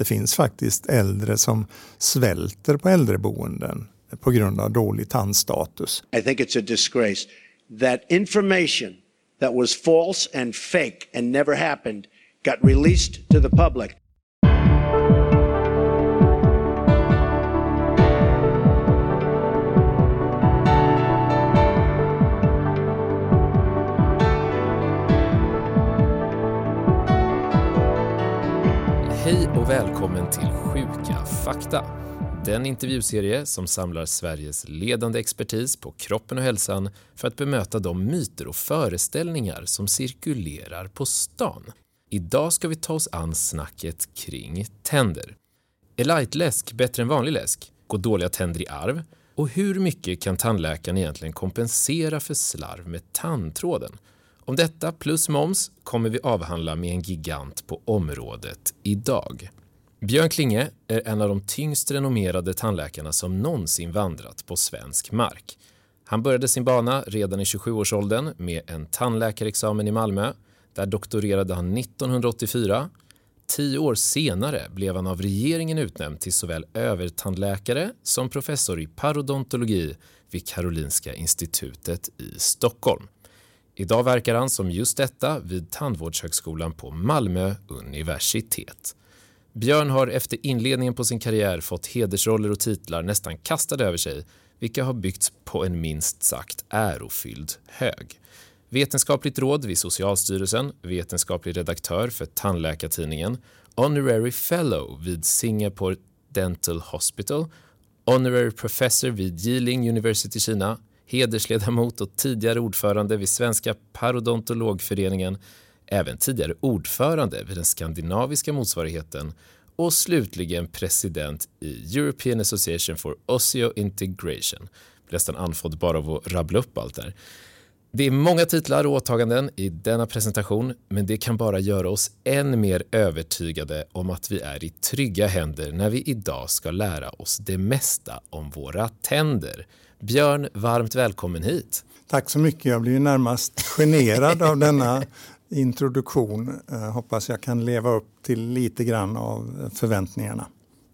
det finns faktiskt äldre som svälter på äldreboenden på grund av dålig tandstatus. I think it's a disgrace that information that was false and fake and never happened got released to the public. Och välkommen till Sjuka fakta. Den intervjuserie som samlar Sveriges ledande expertis på kroppen och hälsan för att bemöta de myter och föreställningar som cirkulerar på stan. Idag ska vi ta oss an snacket kring tänder. Är lightläsk bättre än vanlig läsk? Går dåliga tänder i arv? Och hur mycket kan tandläkaren egentligen kompensera för slarv med tandtråden? Om detta plus moms kommer vi avhandla med en gigant på området idag. Björn Klinge är en av de tyngst renommerade tandläkarna som någonsin vandrat på svensk mark. Han började sin bana redan i 27-årsåldern med en tandläkarexamen i Malmö. Där doktorerade han 1984. Tio år senare blev han av regeringen utnämnd till såväl övertandläkare som professor i parodontologi vid Karolinska institutet i Stockholm. Idag verkar han som just detta vid Tandvårdshögskolan på Malmö universitet. Björn har efter inledningen på sin karriär fått hedersroller och titlar nästan kastade över sig, vilka har byggts på en minst sagt ärofylld hög. Vetenskapligt råd vid Socialstyrelsen, vetenskaplig redaktör för Tandläkartidningen, honorary fellow vid Singapore Dental Hospital, honorary professor vid Jiling University Kina, hedersledamot och tidigare ordförande vid Svenska parodontologföreningen, även tidigare ordförande vid den skandinaviska motsvarigheten och slutligen president i European Association for Osseointegration. Blir nästan andfådd bara av att rabbla upp allt där. Det är många titlar och åtaganden i denna presentation, men det kan bara göra oss än mer övertygade om att vi är i trygga händer när vi idag ska lära oss det mesta om våra tänder. Björn, varmt välkommen hit. Tack så mycket. Jag blir närmast generad av denna introduktion. Jag hoppas jag kan leva upp till lite grann av förväntningarna.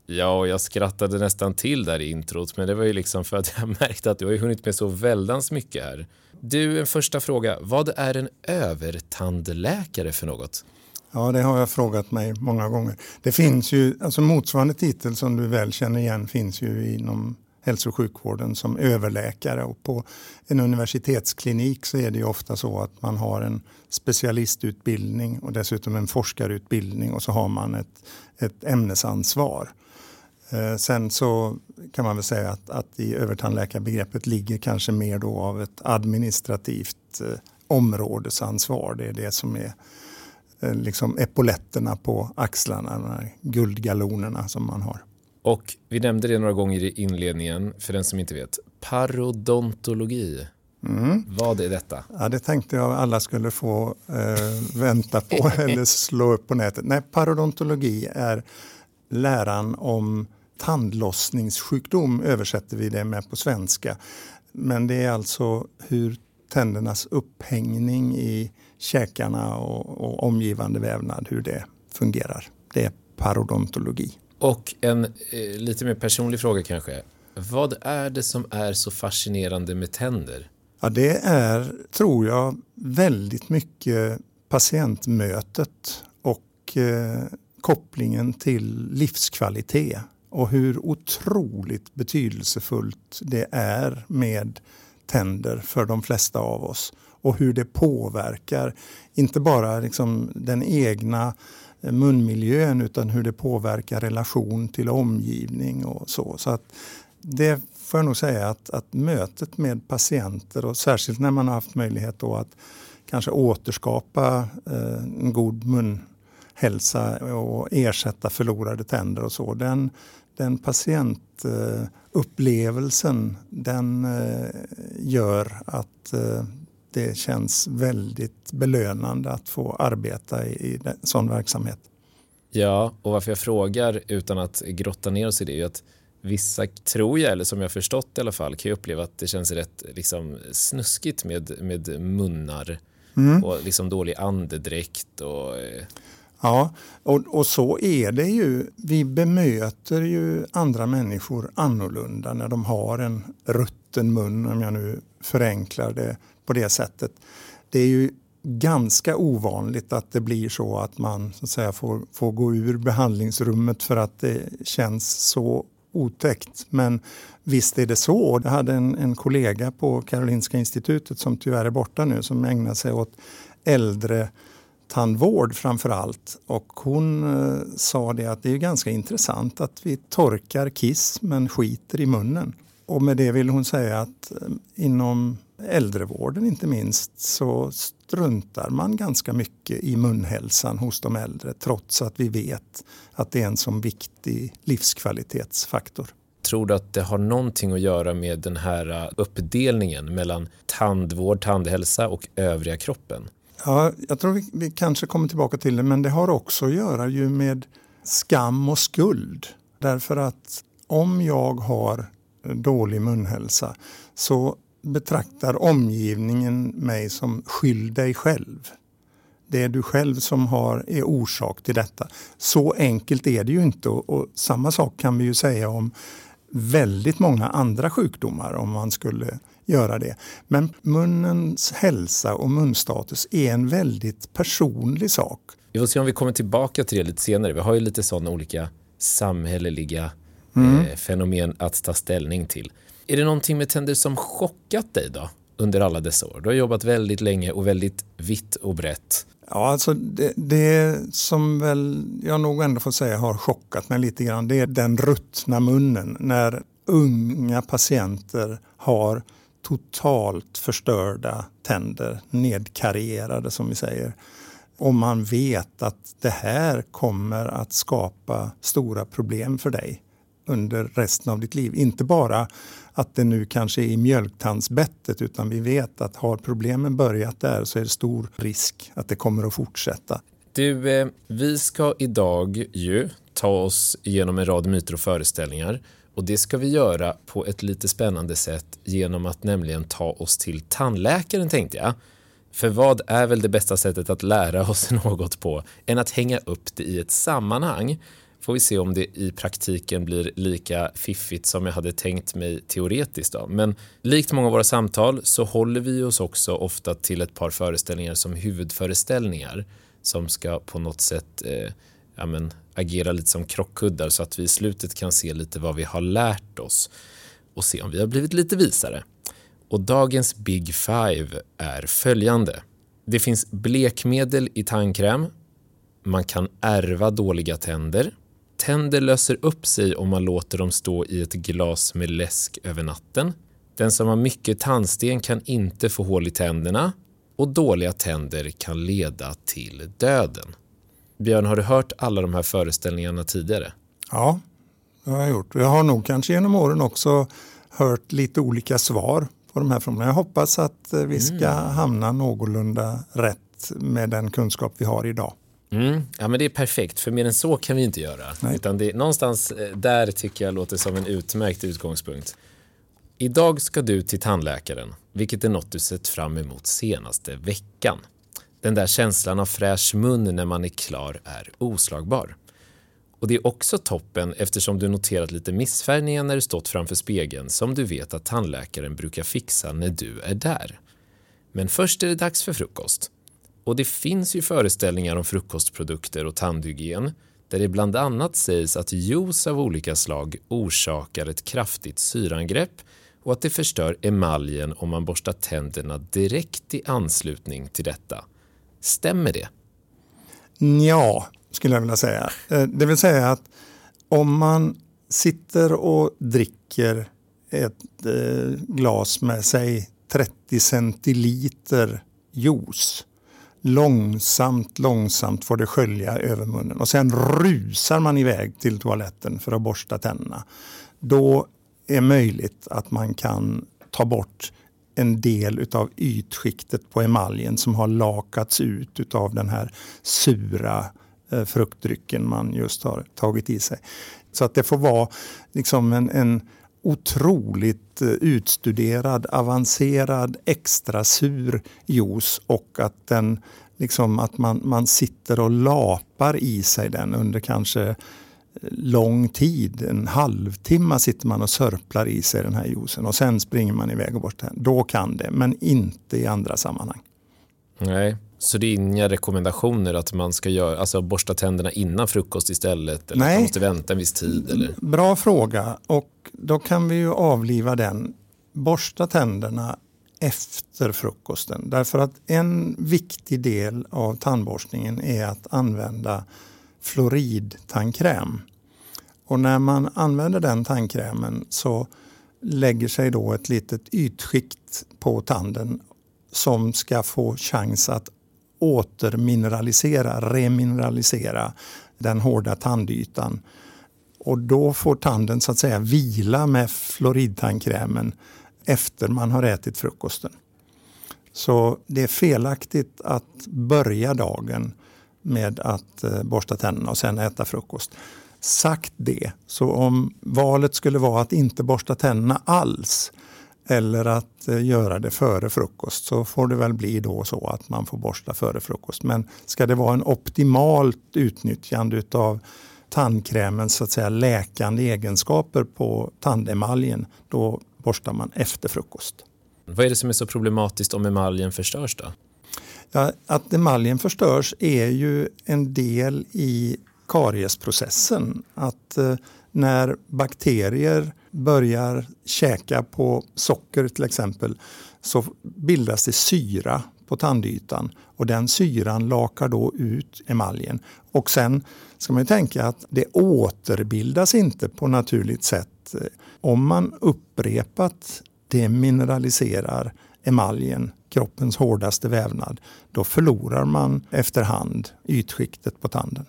Ja, och jag skrattade nästan till där i introt, men det var ju liksom för att jag märkte att du har hunnit med så väldans mycket här. Du, en första fråga. Vad är en övertandläkare för något? Ja, det har jag frågat mig många gånger. Det finns ju, alltså motsvarande titel som du väl känner igen finns ju inom hälso och sjukvården som överläkare och på en universitetsklinik så är det ju ofta så att man har en specialistutbildning och dessutom en forskarutbildning och så har man ett, ett ämnesansvar. Eh, sen så kan man väl säga att, att i övertandläkarbegreppet ligger kanske mer då av ett administrativt eh, områdesansvar. Det är det som är eh, liksom epoletterna på axlarna, de här guldgalonerna som man har. Och vi nämnde det några gånger i inledningen, för den som inte vet. Parodontologi. Mm. Vad är detta? Ja, det tänkte jag alla skulle få eh, vänta på eller slå upp på nätet. Nej, parodontologi är läran om tandlossningssjukdom översätter vi det med på svenska. Men det är alltså hur tändernas upphängning i käkarna och, och omgivande vävnad, hur det fungerar. Det är parodontologi. Och en eh, lite mer personlig fråga kanske. Vad är det som är så fascinerande med tänder? Ja, det är, tror jag, väldigt mycket patientmötet och eh, kopplingen till livskvalitet och hur otroligt betydelsefullt det är med tänder för de flesta av oss och hur det påverkar, inte bara liksom den egna Eh, munmiljön utan hur det påverkar relation till omgivning och så. så att det får jag nog säga att, att mötet med patienter och särskilt när man har haft möjlighet då att kanske återskapa eh, en god munhälsa och ersätta förlorade tänder och så. Den, den patientupplevelsen den eh, gör att eh, det känns väldigt belönande att få arbeta i en sån verksamhet. Ja, och varför jag frågar utan att grotta ner oss i det är att vissa, tror jag, eller som jag förstått i alla fall, kan ju uppleva att det känns rätt liksom, snuskigt med, med munnar mm. och liksom dålig andedräkt. Och, eh, Ja, och, och så är det ju. Vi bemöter ju andra människor annorlunda när de har en rutten mun, om jag nu förenklar det på det sättet. Det är ju ganska ovanligt att det blir så att man så att säga, får, får gå ur behandlingsrummet för att det känns så otäckt. Men visst är det så. Jag hade en, en kollega på Karolinska institutet som tyvärr är borta nu som ägnar sig åt äldre tandvård framför allt. Och hon eh, sa det att det är ganska intressant att vi torkar kiss men skiter i munnen. Och med det vill hon säga att eh, inom äldrevården inte minst så struntar man ganska mycket i munhälsan hos de äldre trots att vi vet att det är en så viktig livskvalitetsfaktor. Tror du att det har någonting att göra med den här uppdelningen mellan tandvård, tandhälsa och övriga kroppen? Ja, jag tror vi, vi kanske kommer tillbaka till det, men det har också att göra ju med skam och skuld. Därför att om jag har dålig munhälsa så betraktar omgivningen mig som skyll dig själv. Det är du själv som har, är orsak till detta. Så enkelt är det ju inte och, och samma sak kan vi ju säga om väldigt många andra sjukdomar om man skulle göra det. Men munnens hälsa och munstatus är en väldigt personlig sak. Vi får se om vi kommer tillbaka till det lite senare. Vi har ju lite sådana olika samhälleliga mm. eh, fenomen att ta ställning till. Är det någonting med tänder som chockat dig då under alla dessa år? Du har jobbat väldigt länge och väldigt vitt och brett. Ja, alltså det, det, som väl jag nog ändå får säga har chockat mig lite grann, det är den ruttna munnen när unga patienter har totalt förstörda tänder, nedkarierade som vi säger. Och man vet att det här kommer att skapa stora problem för dig under resten av ditt liv. Inte bara att det nu kanske är i mjölktandsbettet utan vi vet att har problemen börjat där så är det stor risk att det kommer att fortsätta. Du, eh, vi ska idag ju ta oss igenom en rad myter och föreställningar och det ska vi göra på ett lite spännande sätt genom att nämligen ta oss till tandläkaren tänkte jag. För vad är väl det bästa sättet att lära oss något på än att hänga upp det i ett sammanhang? Får vi se om det i praktiken blir lika fiffigt som jag hade tänkt mig teoretiskt. Då. Men likt många av våra samtal så håller vi oss också ofta till ett par föreställningar som huvudföreställningar som ska på något sätt eh, ja, men, agera lite som krockkuddar så att vi i slutet kan se lite vad vi har lärt oss och se om vi har blivit lite visare. Och dagens Big Five är följande. Det finns blekmedel i tandkräm. Man kan ärva dåliga tänder. Tänder löser upp sig om man låter dem stå i ett glas med läsk över natten. Den som har mycket tandsten kan inte få hål i tänderna och dåliga tänder kan leda till döden. Björn, har du hört alla de här föreställningarna tidigare? Ja, det har jag gjort. Jag har nog kanske genom åren också hört lite olika svar på de här frågorna. Jag hoppas att eh, vi ska mm. hamna någorlunda rätt med den kunskap vi har idag. Mm. Ja, men det är perfekt, för mer än så kan vi inte göra. Nej. Utan det, någonstans eh, där tycker jag låter som en utmärkt utgångspunkt. Idag ska du till tandläkaren, vilket är något du sett fram emot senaste veckan. Den där känslan av fräsch mun när man är klar är oslagbar. Och det är också toppen eftersom du noterat lite missfärgningar när du stått framför spegeln som du vet att tandläkaren brukar fixa när du är där. Men först är det dags för frukost. Och det finns ju föreställningar om frukostprodukter och tandhygien där det bland annat sägs att juice av olika slag orsakar ett kraftigt syraangrepp och att det förstör emaljen om man borstar tänderna direkt i anslutning till detta. Stämmer det? Ja, skulle jag vilja säga. Eh, det vill säga att om man sitter och dricker ett eh, glas med sig 30 centiliter juice Långsamt, långsamt får det skölja över munnen och sen rusar man iväg till toaletten för att borsta tänderna. Då är möjligt att man kan ta bort en del av ytskiktet på emaljen som har lakats ut av den här sura eh, fruktdrycken man just har tagit i sig. Så att det får vara liksom en, en otroligt eh, utstuderad, avancerad, extra sur juice och att den liksom att man, man sitter och lapar i sig den under kanske eh, lång tid, en halvtimme sitter man och sörplar i sig den här juicen och sen springer man iväg och borstar Då kan det, men inte i andra sammanhang. Nej, så det är inga rekommendationer att man ska göra, alltså borsta tänderna innan frukost istället? Eller Nej. att man måste vänta en viss tid? Eller? Bra fråga och då kan vi ju avliva den. Borsta tänderna efter frukosten. Därför att en viktig del av tandborstningen är att använda fluoridtandkräm. Och när man använder den tandkrämen så lägger sig då ett litet ytskikt på tanden som ska få chans att återmineralisera, remineralisera den hårda tandytan. Och då får tanden så att säga vila med fluoridtandkrämen efter man har ätit frukosten. Så det är felaktigt att börja dagen med att eh, borsta tänderna och sen äta frukost. Sagt det, så om valet skulle vara att inte borsta tänderna alls eller att eh, göra det före frukost så får det väl bli då så att man får borsta före frukost. Men ska det vara en optimalt utnyttjande utav tandkrämens så att säga, läkande egenskaper på tandemaljen, då borstar man efter frukost. Vad är det som är så problematiskt om emaljen förstörs då? Ja, att emaljen förstörs är ju en del i kariesprocessen. Att eh, när bakterier börjar käka på socker till exempel så bildas det syra på tandytan och den syran lakar då ut emaljen. Och sen ska man ju tänka att det återbildas inte på naturligt sätt. Om man upprepat demineraliserar emaljen, kroppens hårdaste vävnad, då förlorar man efterhand ytskiktet på tanden.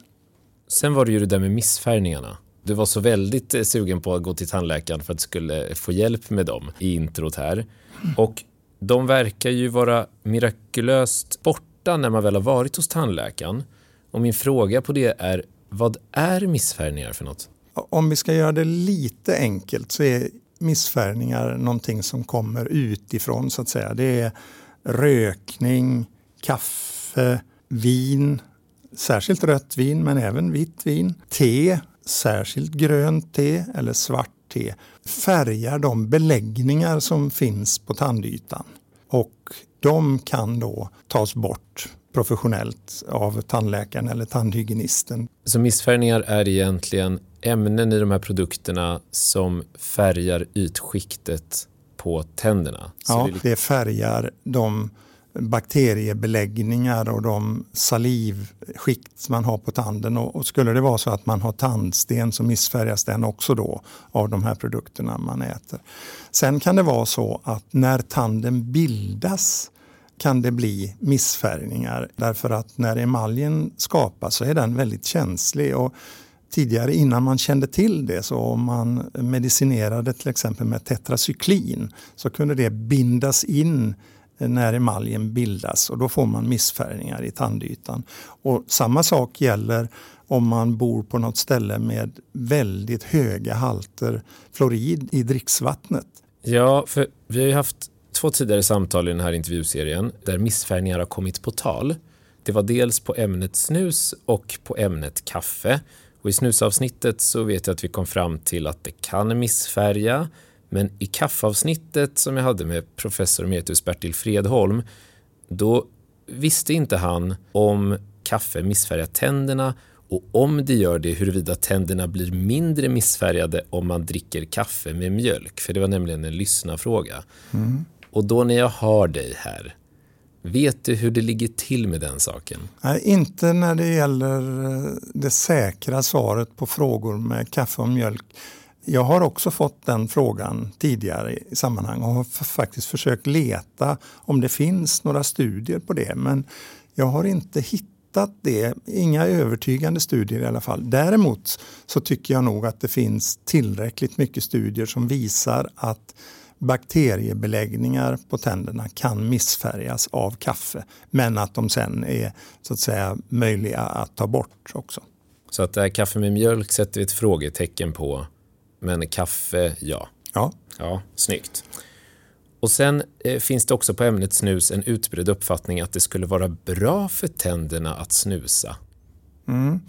Sen var det ju det där med missfärgningarna. Du var så väldigt eh, sugen på att gå till tandläkaren för att du skulle få hjälp med dem i introt här. Och de verkar ju vara mirakulöst borta när man väl har varit hos tandläkaren. Och min fråga på det är, vad är missfärgningar för något? Om vi ska göra det lite enkelt så är missfärgningar någonting som kommer utifrån så att säga. Det är rökning, kaffe, vin, särskilt rött vin men även vitt vin, te, särskilt grönt te eller svart te färgar de beläggningar som finns på tandytan. Och de kan då tas bort professionellt av tandläkaren eller tandhygienisten. Så missfärgningar är egentligen ämnen i de här produkterna som färgar ytskiktet på tänderna? Så ja, det färgar de bakteriebeläggningar och de salivskikt man har på tanden. Och, och skulle det vara så att man har tandsten så missfärgas den också då av de här produkterna man äter. Sen kan det vara så att när tanden bildas kan det bli missfärgningar därför att när emaljen skapas så är den väldigt känslig. Och tidigare innan man kände till det så om man medicinerade till exempel med tetracyklin så kunde det bindas in när emaljen bildas och då får man missfärgningar i tandytan. Och samma sak gäller om man bor på något ställe med väldigt höga halter fluorid i dricksvattnet. Ja, för vi har ju haft två tidigare samtal i den här intervjuserien där missfärgningar har kommit på tal. Det var dels på ämnet snus och på ämnet kaffe. Och I snusavsnittet så vet jag att vi kom fram till att det kan missfärga. Men i kaffeavsnittet som jag hade med professor emeritus Bertil Fredholm, då visste inte han om kaffe missfärgar tänderna och om det gör det huruvida tänderna blir mindre missfärgade om man dricker kaffe med mjölk. För det var nämligen en lyssnarfråga. Och då när jag har dig här, vet du hur det ligger till med den saken? Nej, inte när det gäller eh, det säkra svaret på frågor med kaffe och mjölk. Jag har också fått den frågan tidigare i sammanhang och har faktiskt försökt leta om det finns några studier på det. Men jag har inte hittat det. Inga övertygande studier i alla fall. Däremot så tycker jag nog att det finns tillräckligt mycket studier som visar att bakteriebeläggningar på tänderna kan missfärgas av kaffe. Men att de sen är så att säga möjliga att ta bort också. Så att det här kaffe med mjölk sätter vi ett frågetecken på. Men kaffe, ja. Ja, Ja, snyggt. Och sen eh, finns det också på ämnet snus en utbredd uppfattning att det skulle vara bra för tänderna att snusa. Mm.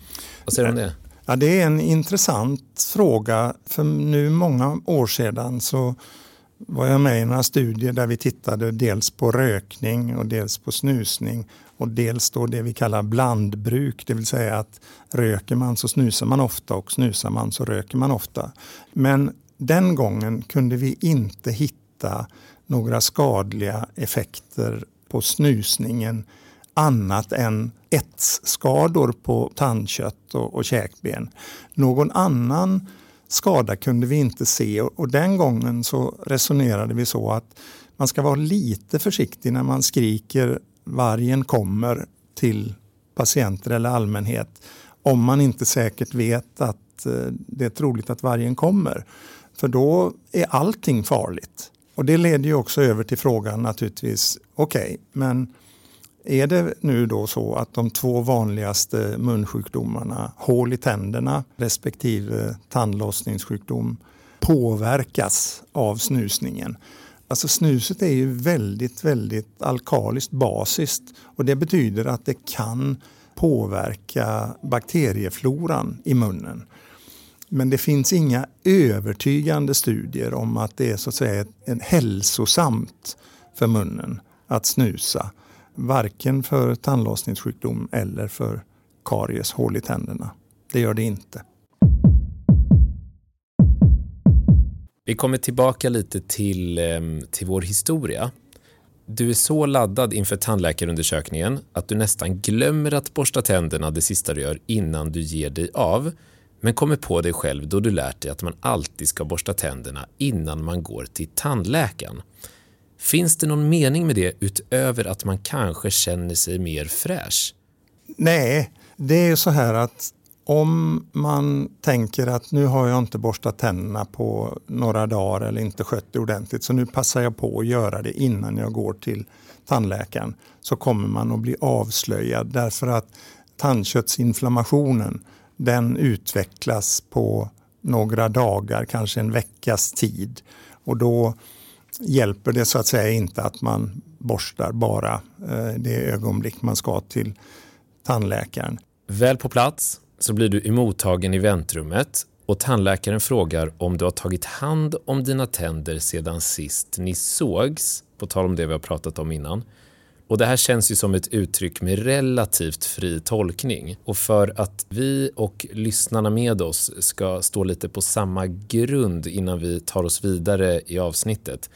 Vad säger du om det? Ja, det är en intressant fråga. För nu många år sedan så var jag med i några studier där vi tittade dels på rökning och dels på snusning och dels då det vi kallar blandbruk, det vill säga att röker man så snusar man ofta och snusar man så röker man ofta. Men den gången kunde vi inte hitta några skadliga effekter på snusningen annat än etsskador på tandkött och, och käkben. Någon annan skada kunde vi inte se och, och den gången så resonerade vi så att man ska vara lite försiktig när man skriker vargen kommer till patienter eller allmänhet om man inte säkert vet att eh, det är troligt att vargen kommer. För då är allting farligt. Och det leder ju också över till frågan naturligtvis, okej, okay, men är det nu då så att de två vanligaste munsjukdomarna, hål i tänderna respektive tandlossningssjukdom, påverkas av snusningen? Alltså snuset är ju väldigt, väldigt alkaliskt basiskt och det betyder att det kan påverka bakteriefloran i munnen. Men det finns inga övertygande studier om att det är så att säga en hälsosamt för munnen att snusa. Varken för tandlossningssjukdom eller för karies, hål i tänderna. Det gör det inte. Vi kommer tillbaka lite till, ehm, till vår historia. Du är så laddad inför tandläkarundersökningen att du nästan glömmer att borsta tänderna det sista du gör innan du ger dig av, men kommer på dig själv då du lärt dig att man alltid ska borsta tänderna innan man går till tandläkaren. Finns det någon mening med det utöver att man kanske känner sig mer fräsch? Nej, det är så här att om man tänker att nu har jag inte borstat tänderna på några dagar eller inte skött det ordentligt så nu passar jag på att göra det innan jag går till tandläkaren så kommer man att bli avslöjad därför att tandköttsinflammationen den utvecklas på några dagar, kanske en veckas tid och då hjälper det så att säga inte att man borstar bara eh, det ögonblick man ska till tandläkaren. Väl på plats så blir du emottagen i väntrummet och tandläkaren frågar om du har tagit hand om dina tänder sedan sist ni sågs, på tal om det vi har pratat om innan. Och Det här känns ju som ett uttryck med relativt fri tolkning. Och för att vi och lyssnarna med oss ska stå lite på samma grund innan vi tar oss vidare i avsnittet.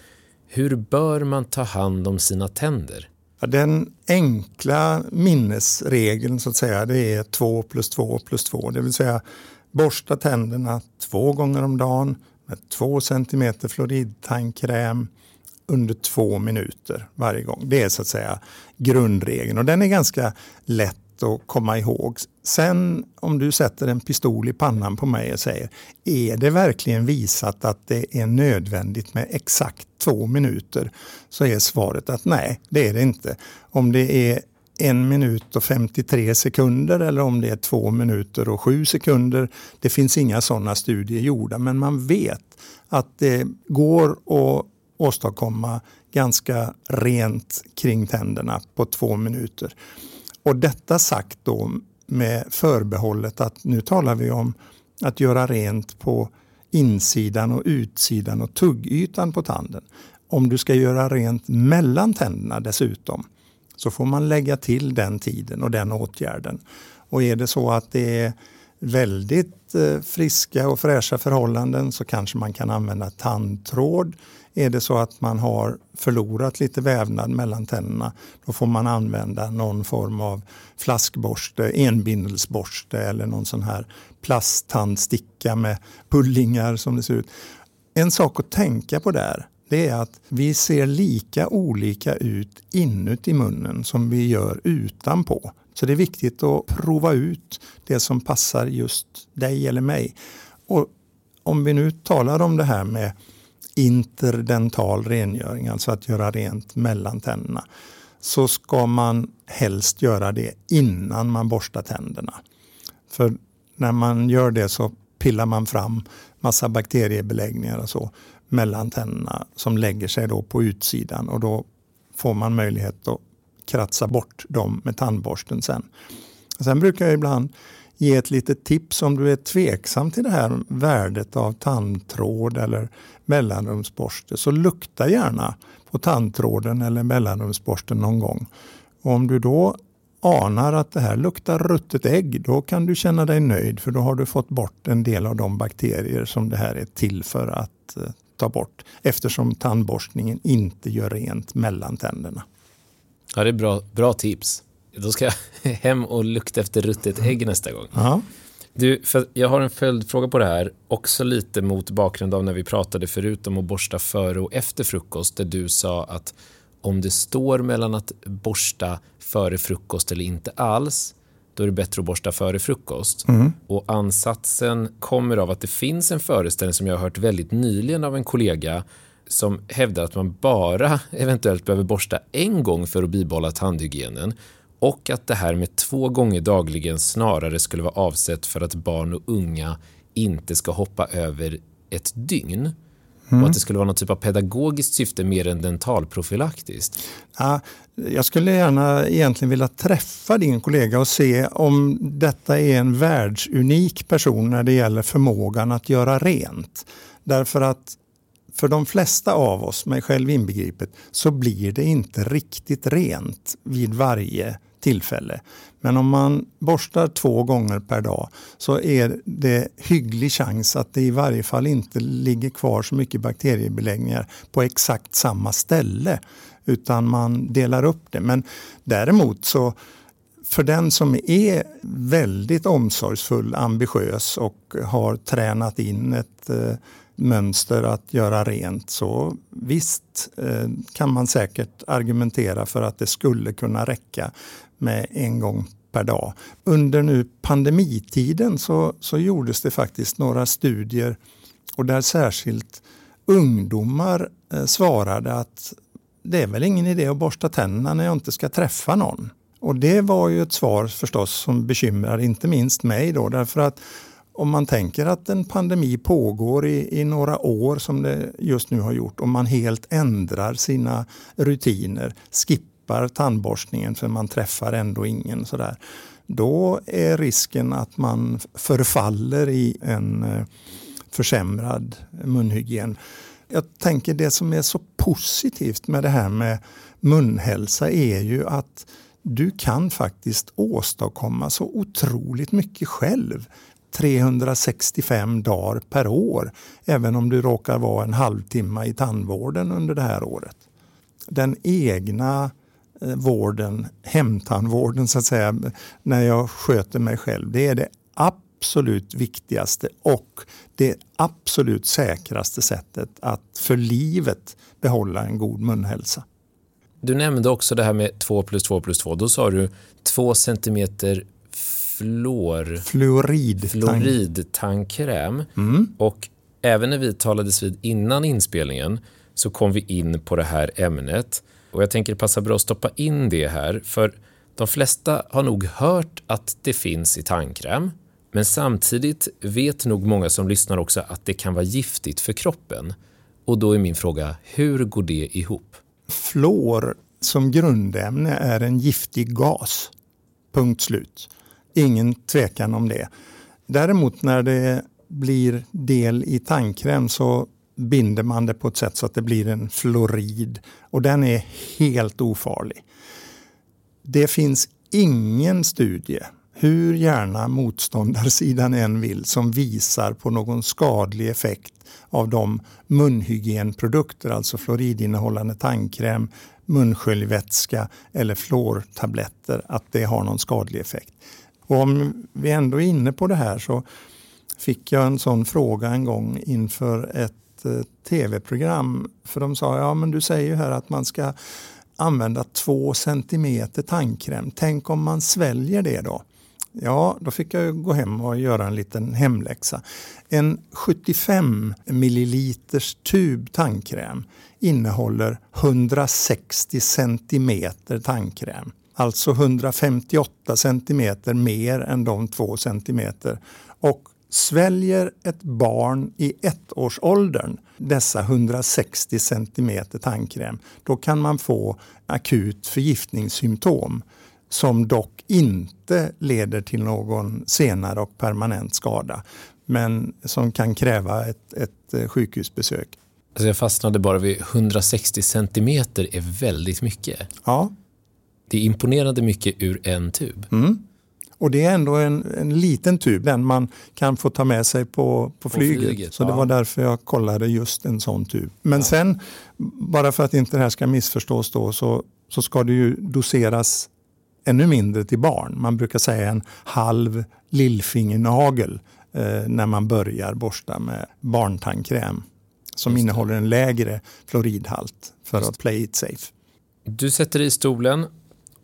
Hur bör man ta hand om sina tänder? Ja, Den enkla minnesregeln så att säga det är 2 plus 2 plus 2. Det vill säga borsta tänderna två gånger om dagen med 2 cm fluoridtandkräm under två minuter varje gång. Det är så att säga grundregeln och den är ganska lätt att komma ihåg. Sen om du sätter en pistol i pannan på mig och säger är det verkligen visat att det är nödvändigt med exakt två minuter så är svaret att nej, det är det inte. Om det är en minut och 53 sekunder eller om det är två minuter och sju sekunder. Det finns inga sådana studier gjorda men man vet att det går att åstadkomma ganska rent kring tänderna på två minuter. Och detta sagt då med förbehållet att nu talar vi om att göra rent på insidan och utsidan och tuggytan på tanden. Om du ska göra rent mellan tänderna dessutom så får man lägga till den tiden och den åtgärden. Och är det så att det är väldigt eh, friska och fräscha förhållanden så kanske man kan använda tandtråd är det så att man har förlorat lite vävnad mellan tänderna då får man använda någon form av flaskborste, enbindelsborste eller någon sån här plasttandsticka med pullingar som det ser ut. En sak att tänka på där det är att vi ser lika olika ut inuti munnen som vi gör utanpå. Så det är viktigt att prova ut det som passar just dig eller mig. Och om vi nu talar om det här med interdental rengöring, alltså att göra rent mellan tänderna, så ska man helst göra det innan man borstar tänderna. För när man gör det så pillar man fram massa bakteriebeläggningar och så. mellan tänderna som lägger sig då på utsidan och då får man möjlighet att kratsa bort dem med tandborsten sen. Sen brukar jag ibland ge ett litet tips om du är tveksam till det här värdet av tandtråd eller mellanrumsborste så lukta gärna på tandtråden eller mellanrumsborsten någon gång. Och om du då anar att det här luktar ruttet ägg, då kan du känna dig nöjd för då har du fått bort en del av de bakterier som det här är till för att eh, ta bort eftersom tandborstningen inte gör rent mellan tänderna. Ja, det är bra, bra tips. Då ska jag hem och lukta efter ruttet ägg nästa gång. Ja. Du, för jag har en följdfråga på det här, också lite mot bakgrund av när vi pratade förut om att borsta före och efter frukost, där du sa att om det står mellan att borsta före frukost eller inte alls, då är det bättre att borsta före frukost. Mm. Och ansatsen kommer av att det finns en föreställning som jag har hört väldigt nyligen av en kollega som hävdar att man bara eventuellt behöver borsta en gång för att bibehålla tandhygienen och att det här med två gånger dagligen snarare skulle vara avsett för att barn och unga inte ska hoppa över ett dygn. Mm. Och att det skulle vara någon typ av pedagogiskt syfte mer än dentalprofylaktiskt. Ja, jag skulle gärna egentligen vilja träffa din kollega och se om detta är en världsunik person när det gäller förmågan att göra rent. Därför att för de flesta av oss, mig själv inbegripet, så blir det inte riktigt rent vid varje tillfälle. Men om man borstar två gånger per dag så är det hygglig chans att det i varje fall inte ligger kvar så mycket bakteriebeläggningar på exakt samma ställe utan man delar upp det. Men däremot så för den som är väldigt omsorgsfull, ambitiös och har tränat in ett eh, mönster att göra rent så visst eh, kan man säkert argumentera för att det skulle kunna räcka med en gång per dag. Under nu pandemitiden så, så gjordes det faktiskt några studier och där särskilt ungdomar eh, svarade att det är väl ingen idé att borsta tänderna när jag inte ska träffa någon. Och det var ju ett svar förstås som bekymrar inte minst mig då därför att om man tänker att en pandemi pågår i, i, några år som det just nu har gjort och man helt ändrar sina rutiner, skippar tandborstningen för man träffar ändå ingen sådär. Då är risken att man förfaller i en eh, försämrad munhygien. Jag tänker det som är så positivt med det här med munhälsa är ju att du kan faktiskt åstadkomma så otroligt mycket själv. 365 dagar per år, även om du råkar vara en halvtimme i tandvården under det här året. Den egna eh, vården, hemtandvården så att säga, när jag sköter mig själv, det är det absolut viktigaste och det absolut säkraste sättet att för livet behålla en god munhälsa. Du nämnde också det här med 2 plus 2 plus 2. Då sa du 2 centimeter fluor... Fluorid. Fluoridtandkräm. Mm. Och även när vi talades vid innan inspelningen så kom vi in på det här ämnet. Och jag tänker det passar bra att stoppa in det här, för de flesta har nog hört att det finns i tandkräm. Men samtidigt vet nog många som lyssnar också att det kan vara giftigt för kroppen. Och då är min fråga, hur går det ihop? Fluor som grundämne är en giftig gas. Punkt slut. Ingen tvekan om det. Däremot när det blir del i tandkräm så binder man det på ett sätt så att det blir en fluorid och den är helt ofarlig. Det finns ingen studie, hur gärna motståndarsidan än vill, som visar på någon skadlig effekt av de munhygienprodukter, alltså fluoridinnehållande tandkräm, munsköljvätska eller fluortabletter, att det har någon skadlig effekt. Och om vi ändå är inne på det här så fick jag en sån fråga en gång inför ett eh, tv-program. För de sa, ja men du säger ju här att man ska använda två centimeter tandkräm. Tänk om man sväljer det då? Ja, då fick jag gå hem och göra en liten hemläxa. En 75 milliliters tub tandkräm innehåller 160 centimeter tandkräm. Alltså 158 centimeter mer än de 2 centimeter. Och Sväljer ett barn i ettårsåldern dessa 160 cm tandkräm, då kan man få akut förgiftningssymptom som dock inte leder till någon senare och permanent skada men som kan kräva ett, ett eh, sjukhusbesök. Alltså jag fastnade bara vid 160 centimeter är väldigt mycket. Ja. Det är imponerande mycket ur en tub. Mm. Och det är ändå en, en, liten tub, den man kan få ta med sig på, på, på flyget. flyget. Så ja. det var därför jag kollade just en sån tub. Men ja. sen, bara för att inte det här ska missförstås då, så, så ska det ju doseras ännu mindre till barn. Man brukar säga en halv lillfingernagel eh, när man börjar borsta med barntandkräm som innehåller en lägre fluoridhalt för att play it safe. Du sätter dig i stolen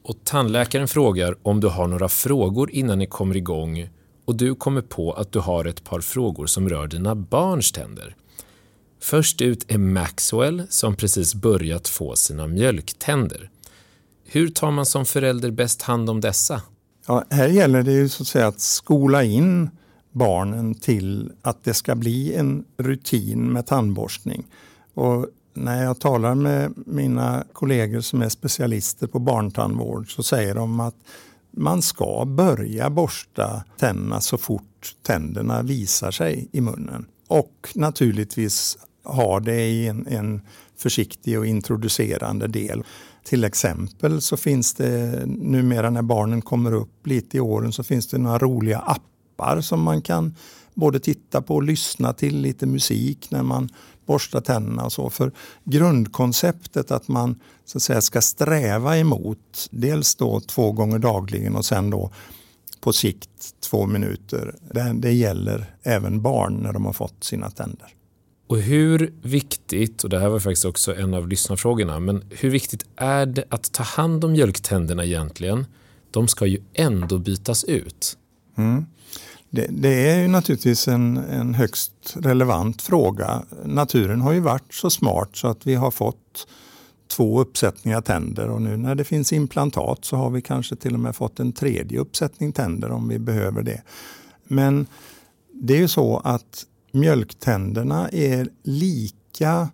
och tandläkaren frågar om du har några frågor innan ni kommer igång och du kommer på att du har ett par frågor som rör dina barns tänder. Först ut är Maxwell som precis börjat få sina mjölktänder. Hur tar man som förälder bäst hand om dessa? Ja, här gäller det ju så att säga att skola in barnen till att det ska bli en rutin med tandborstning. Och när jag talar med mina kollegor som är specialister på barntandvård så säger de att man ska börja borsta tänderna så fort tänderna visar sig i munnen. Och naturligtvis ha det i en, en försiktig och introducerande del. Till exempel så finns det numera när barnen kommer upp lite i åren så finns det några roliga appar som man kan både titta på och lyssna till lite musik när man borstar tänderna och så. För grundkonceptet att man så att säga, ska sträva emot dels då två gånger dagligen och sen då på sikt två minuter. Det, det gäller även barn när de har fått sina tänder. Och hur viktigt, och det här var faktiskt också en av lyssnarfrågorna, men hur viktigt är det att ta hand om mjölktänderna egentligen? De ska ju ändå bytas ut. Mm. Det, det, är ju naturligtvis en, en högst relevant fråga. Naturen har ju varit så smart så att vi har fått två uppsättningar tänder och nu när det finns implantat så har vi kanske till och med fått en tredje uppsättning tänder om vi behöver det. Men det är ju så att mjölktänderna är lika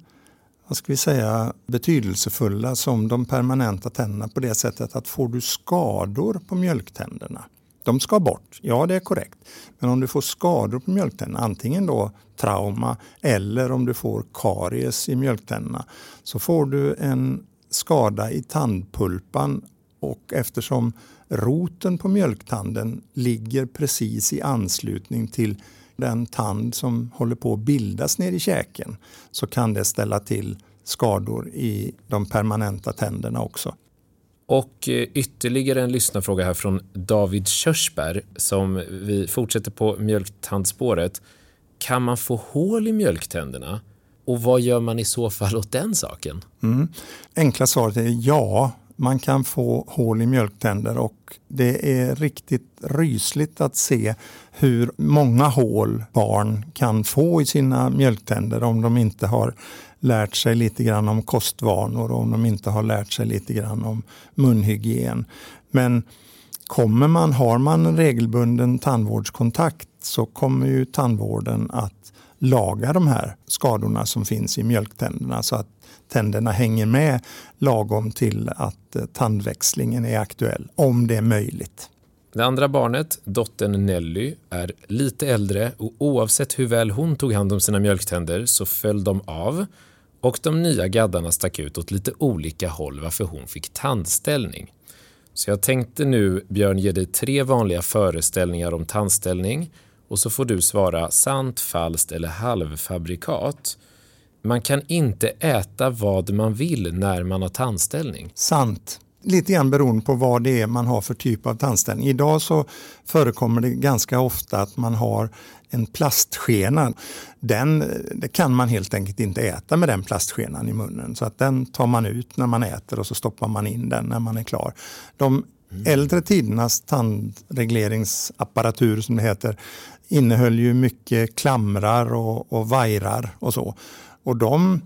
vad ska vi säga, betydelsefulla som de permanenta tänderna på det sättet att får du skador på mjölktänderna de ska bort, ja det är korrekt. Men om du får skador på mjölktänderna, antingen då trauma eller om du får karies i mjölktänderna, så får du en skada i tandpulpan och eftersom roten på mjölktanden ligger precis i anslutning till den tand som håller på att bildas ner i käken så kan det ställa till skador i de permanenta tänderna också. Och eh, ytterligare en lyssnarfråga här från David Körsberg som vi fortsätter på mjölktandspåret. Kan man få hål i mjölktänderna? Och vad gör man i så fall åt den saken? Mm. Enkla svaret är ja. Man kan få hål i mjölktänder och det är riktigt rysligt att se hur många hål barn kan få i sina mjölktänder om de inte har lärt sig lite grann om kostvanor och om de inte har lärt sig lite grann om munhygien. Men kommer man, har man en regelbunden tandvårdskontakt så kommer ju tandvården att laga de här skadorna som finns i mjölktänderna så att tänderna hänger med lagom till att eh, tandväxlingen är aktuell, om det är möjligt. Det andra barnet, dottern Nelly, är lite äldre och oavsett hur väl hon tog hand om sina mjölktänder så föll de av och de nya gaddarna stack ut åt lite olika håll varför hon fick tandställning. Så jag tänkte nu, Björn, ge dig tre vanliga föreställningar om tandställning och så får du svara sant, falskt eller halvfabrikat. Man kan inte äta vad man vill när man har tandställning. Sant lite grann beroende på vad det är man har för typ av tandställning. Idag så förekommer det ganska ofta att man har en plastskena. Den det kan man helt enkelt inte äta med den plastskenan i munnen. Så att den tar man ut när man äter och så stoppar man in den när man är klar. De mm. äldre tidernas tandregleringsapparatur som det heter innehöll ju mycket klamrar och, och vajrar och så. Och de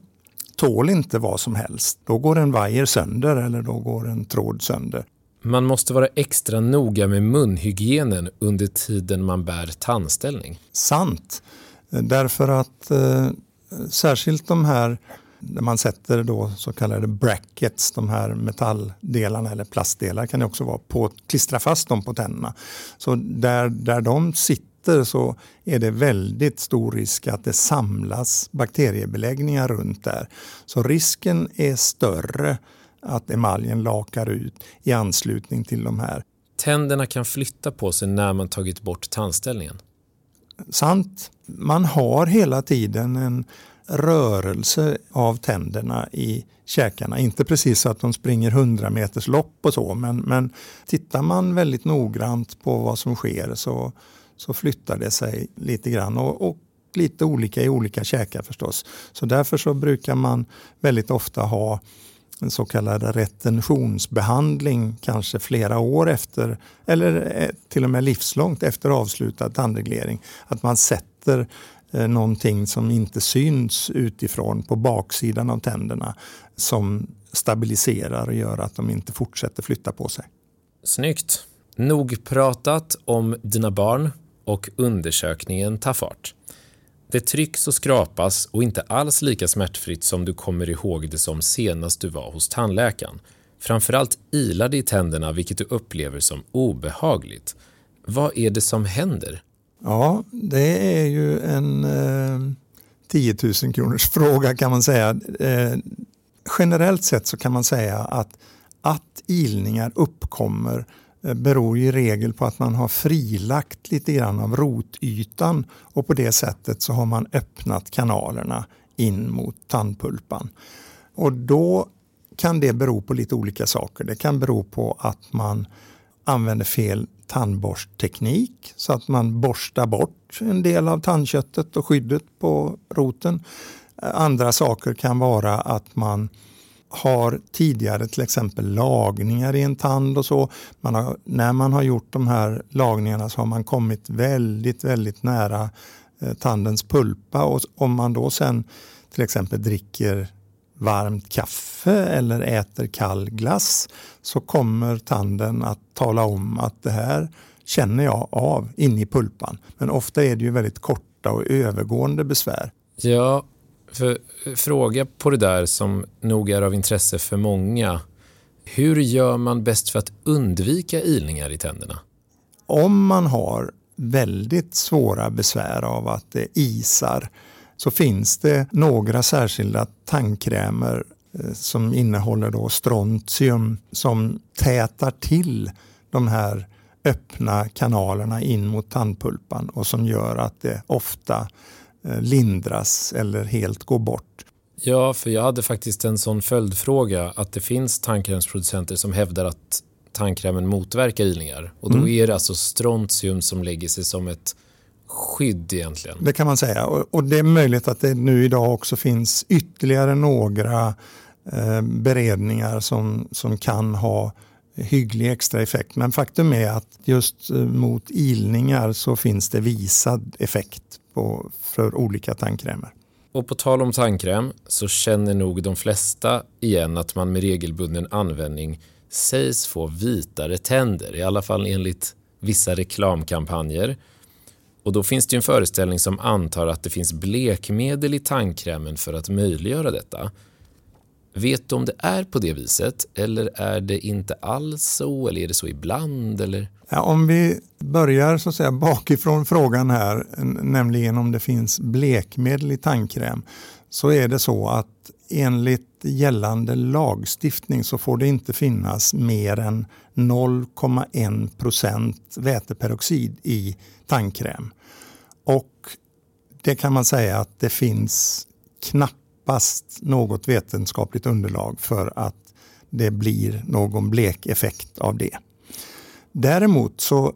tål inte vad som helst. Då går en vajer sönder eller då går en tråd sönder. Man måste vara extra noga med munhygienen under tiden man bär tandställning. Sant. Därför att eh, särskilt de här där man sätter då så kallade brackets, de här metalldelarna eller plastdelar kan det också vara, på, klistra fast dem på tänderna. Så där, där de sitter så är det väldigt stor risk att det samlas bakteriebeläggningar runt där. Så risken är större att emaljen lakar ut i anslutning till de här. Tänderna kan flytta på sig när man tagit bort tandställningen. Sant. Man har hela tiden en rörelse av tänderna i käkarna. Inte precis så att de springer 100 meters lopp och så men, men tittar man väldigt noggrant på vad som sker så, så flyttar det sig lite grann och, och lite olika i olika käkar förstås. Så därför så brukar man väldigt ofta ha en så kallad retentionsbehandling kanske flera år efter eller eh, till och med livslångt efter avslutad tandreglering. Att man sätter eh, någonting som inte syns utifrån på baksidan av tänderna som stabiliserar och gör att de inte fortsätter flytta på sig. Snyggt. Nog pratat om dina barn och undersökningen tar fart. Det trycks och skrapas och inte alls lika smärtfritt som du kommer ihåg det som senast du var hos tandläkaren. Framförallt ilar det i tänderna vilket du upplever som obehagligt. Vad är det som händer? Ja, det är ju en eh, 10 000 kronors fråga kan man säga. Eh, generellt sett så kan man säga att, att ilningar uppkommer Eh, Eh, beror i regel på att man har frilagt lite grann av rotytan och på det sättet så har man öppnat kanalerna in mot tandpulpan. Och då kan det bero på lite olika saker. Det kan bero på att man använder fel tandborstteknik så att man borstar bort en del av tandköttet och skyddet på roten. Eh, andra saker kan vara att man har tidigare till exempel lagningar i en tand och så. Man har, när man har gjort de här lagningarna så har man kommit väldigt, väldigt nära eh, tandens pulpa och om man då sen till exempel dricker varmt kaffe eller äter kall glass så kommer tanden att tala om att det här känner jag av inne i pulpan. Men ofta är det ju väldigt korta och övergående besvär. Ja, för, fråga på det där som nog är av intresse för många. Hur gör man bäst för att undvika ilningar i tänderna? Om man har väldigt svåra besvär av att det isar så finns det några särskilda tandkrämer eh, som innehåller då strontium som tätar till de här öppna kanalerna in mot tandpulpan och som gör att det ofta lindras eller helt går bort. Ja, för jag hade faktiskt en sån följdfråga att det finns tandkrämsproducenter som hävdar att tandkrämen motverkar ilningar och då mm. är det alltså strontium som lägger sig som ett skydd egentligen. Det kan man säga och, det är möjligt att det nu idag också finns ytterligare några eh, beredningar som, som kan ha hygglig extra effekt. Men faktum är att just eh, mot ilningar så finns det visad effekt på, för olika tandkrämer. Och på tal om tandkräm så känner nog de flesta igen att man med regelbunden användning sägs få vitare tänder, i alla fall enligt vissa reklamkampanjer. Och då finns det en föreställning som antar att det finns blekmedel i tandkrämen för att möjliggöra detta. Vet du om det är på det viset eller är det inte alls så eller är det så ibland? Eller? Ja, om vi börjar så att säga bakifrån frågan här, nämligen om det finns blekmedel i tandkräm, så är det så att enligt gällande lagstiftning så får det inte finnas mer än 0,1 procent väteperoxid i tandkräm. Och det kan man säga att det finns knappt knappast något vetenskapligt underlag för att det blir någon blek effekt av det. Däremot så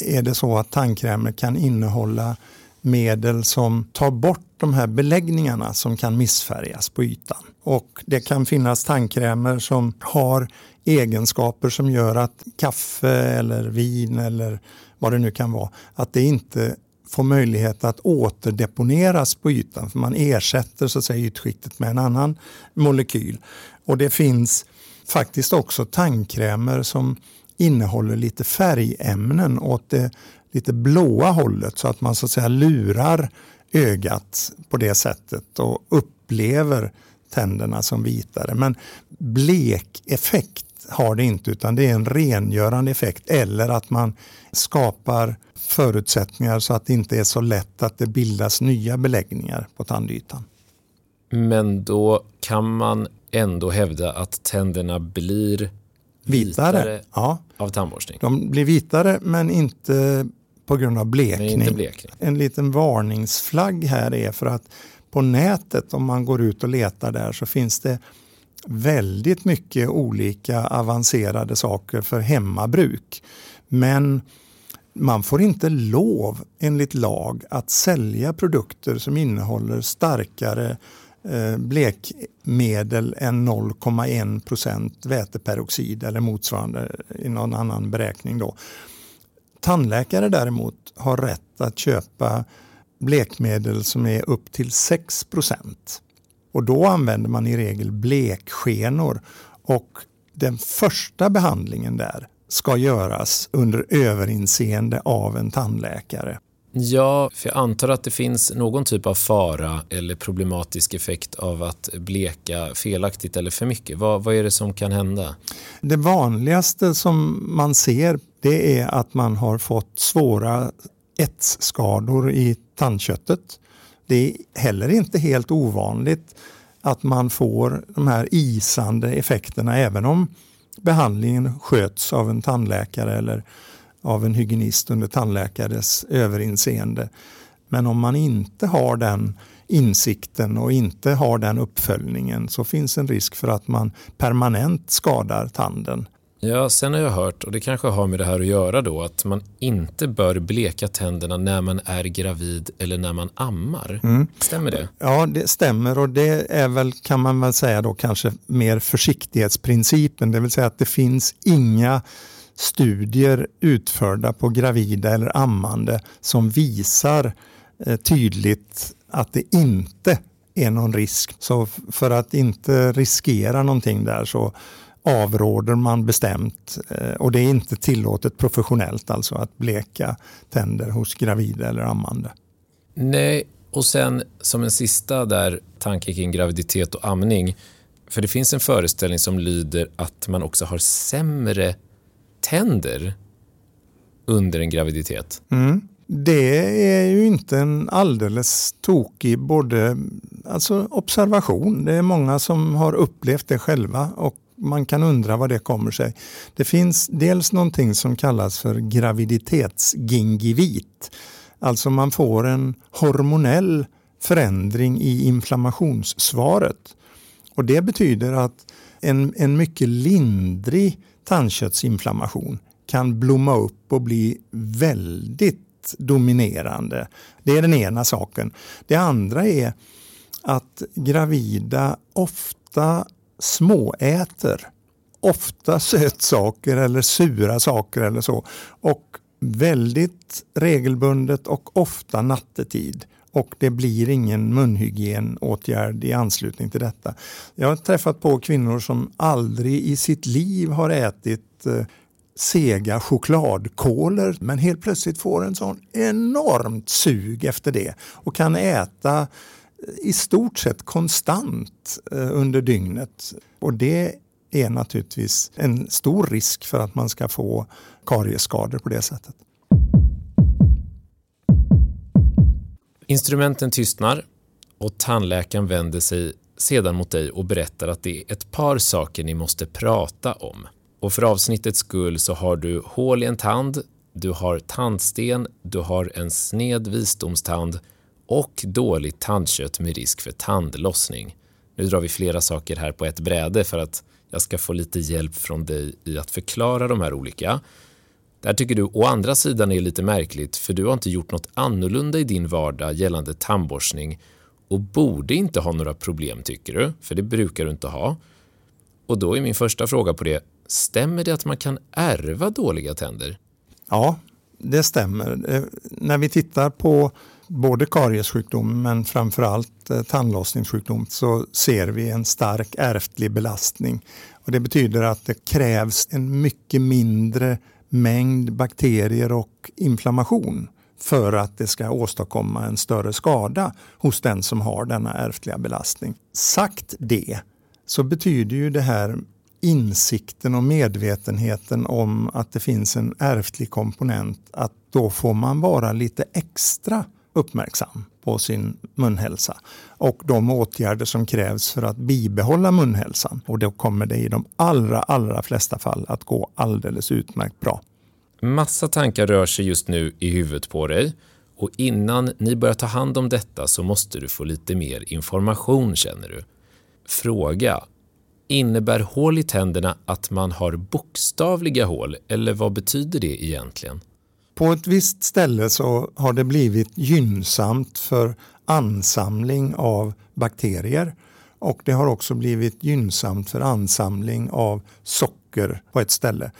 är det så att tandkrämer kan innehålla medel som tar bort de här beläggningarna som kan missfärgas på ytan. Och det kan finnas tandkrämer som har egenskaper som gör att kaffe eller vin eller vad det nu kan vara, att det inte får möjlighet att återdeponeras på ytan. För man ersätter så att säga, ytskiktet med en annan molekyl. Och det finns faktiskt också tandkrämer som innehåller lite färgämnen åt det lite blåa hållet så att man så att säga lurar ögat på det sättet och upplever tänderna som vitare. Men blekeffekt har det inte utan det är en rengörande effekt eller att man skapar förutsättningar så att det inte är så lätt att det bildas nya beläggningar på tandytan. Men då kan man ändå hävda att tänderna blir vitare, vitare ja. av tandborstning? De blir vitare men inte på grund av blekning. Inte blekning. En liten varningsflagg här är för att på nätet om man går ut och letar där så finns det väldigt mycket olika avancerade saker för hemmabruk. Men man får inte lov enligt lag att sälja produkter som innehåller starkare eh, blekmedel än 0,1 procent väteperoxid eller motsvarande i någon annan beräkning. Då. Tandläkare däremot har rätt att köpa blekmedel som är upp till 6 procent. Och då använder man i regel blekskenor och den första behandlingen där ska göras under överinseende av en tandläkare. Ja, för jag antar att det finns någon typ av fara eller problematisk effekt av att bleka felaktigt eller för mycket. Vad, vad är det som kan hända? Det vanligaste som man ser det är att man har fått svåra etsskador i tandköttet. Det är heller inte helt ovanligt att man får de här isande effekterna även om behandlingen sköts av en tandläkare eller av en hygienist under tandläkares överinseende. Men om man inte har den insikten och inte har den uppföljningen så finns en risk för att man permanent skadar tanden. Ja, sen har jag hört, och det kanske har med det här att göra då, att man inte bör bleka tänderna när man är gravid eller när man ammar. Mm. Stämmer det? Ja, det stämmer och det är väl, kan man väl säga då, kanske mer försiktighetsprincipen, det vill säga att det finns inga studier utförda på gravida eller ammande som visar eh, tydligt att det inte är någon risk. Så för att inte riskera någonting där så avråder man bestämt eh, och det är inte tillåtet professionellt alltså att bleka tänder hos gravida eller ammande. Nej, och sen som en sista där tanke kring graviditet och amning. För det finns en föreställning som lyder att man också har sämre tänder under en graviditet. Mm. Det är ju inte en alldeles tokig både, alltså observation. Det är många som har upplevt det själva och man kan undra vad det kommer sig. Det finns dels någonting som kallas för graviditetsgingivit. Alltså man får en hormonell förändring i inflammationssvaret. Och det betyder att en, en mycket lindrig tandköttsinflammation kan blomma upp och bli väldigt dominerande. Det är den ena saken. Det andra är att gravida ofta småäter. Ofta sötsaker eller sura saker eller så. Och väldigt regelbundet och ofta nattetid. Och det blir ingen munhygienåtgärd i anslutning till detta. Jag har träffat på kvinnor som aldrig i sitt liv har ätit eh, sega chokladkolor men helt plötsligt får en sån enormt sug efter det och kan äta i stort sett konstant eh, under dygnet. Och det är naturligtvis en stor risk för att man ska få kariesskador på det sättet. Instrumenten tystnar och tandläkaren vänder sig sedan mot dig och berättar att det är ett par saker ni måste prata om. Och för avsnittets skull så har du hål i en tand, du har tandsten, du har en sned visdomstand och dåligt tandkött med risk för tandlossning. Nu drar vi flera saker här på ett bräde för att jag ska få lite hjälp från dig i att förklara de här olika. Det här tycker du å andra sidan är lite märkligt för du har inte gjort något annorlunda i din vardag gällande tandborstning och borde inte ha några problem tycker du, för det brukar du inte ha. Och då är min första fråga på det, stämmer det att man kan ärva dåliga tänder? Ja, det stämmer. Eh, när vi tittar på både kariessjukdom men framförallt eh, tandlossningssjukdom så ser vi en stark ärftlig belastning. Och det betyder att det krävs en mycket mindre mängd bakterier och inflammation för att det ska åstadkomma en större skada hos den som har denna ärftliga belastning. Sagt det så betyder ju det här insikten och medvetenheten om att det finns en ärftlig komponent att då får man vara lite extra uppmärksam på sin munhälsa och de åtgärder som krävs för att bibehålla munhälsan. Och då kommer det i de allra, allra flesta fall att gå alldeles utmärkt bra. Massa tankar rör sig just nu i huvudet på dig och innan ni börjar ta hand om detta så måste du få lite mer information känner du. Fråga. Innebär hål i tänderna att man har bokstavliga hål eller vad betyder det egentligen? På ett visst ställe så har det blivit gynnsamt för ansamling av bakterier och det har också blivit gynnsamt för ansamling av socker på ett ställe.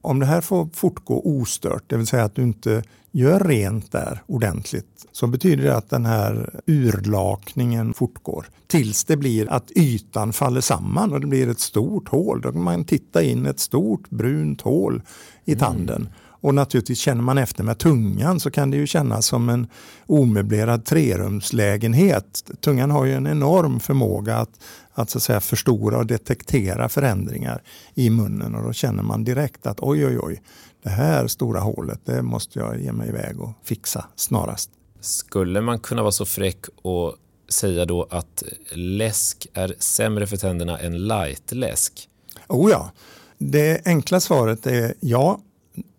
Om det här får fortgå ostört, det vill säga att du inte gör rent där ordentligt, så betyder det att den här urlakningen fortgår tills det blir att ytan faller samman och det blir ett stort hål. Då kan man titta in ett stort brunt hål i tanden. Mm. Och naturligtvis känner man efter med tungan så kan det ju kännas som en omöblerad trerumslägenhet. Tungan har ju en enorm förmåga att, att, så att säga, förstora och detektera förändringar i munnen och då känner man direkt att oj, oj, oj, det här stora hålet, det måste jag ge mig iväg och fixa snarast. Skulle man kunna vara så fräck och säga då att läsk är sämre för tänderna än lightläsk? Oh ja, det enkla svaret är ja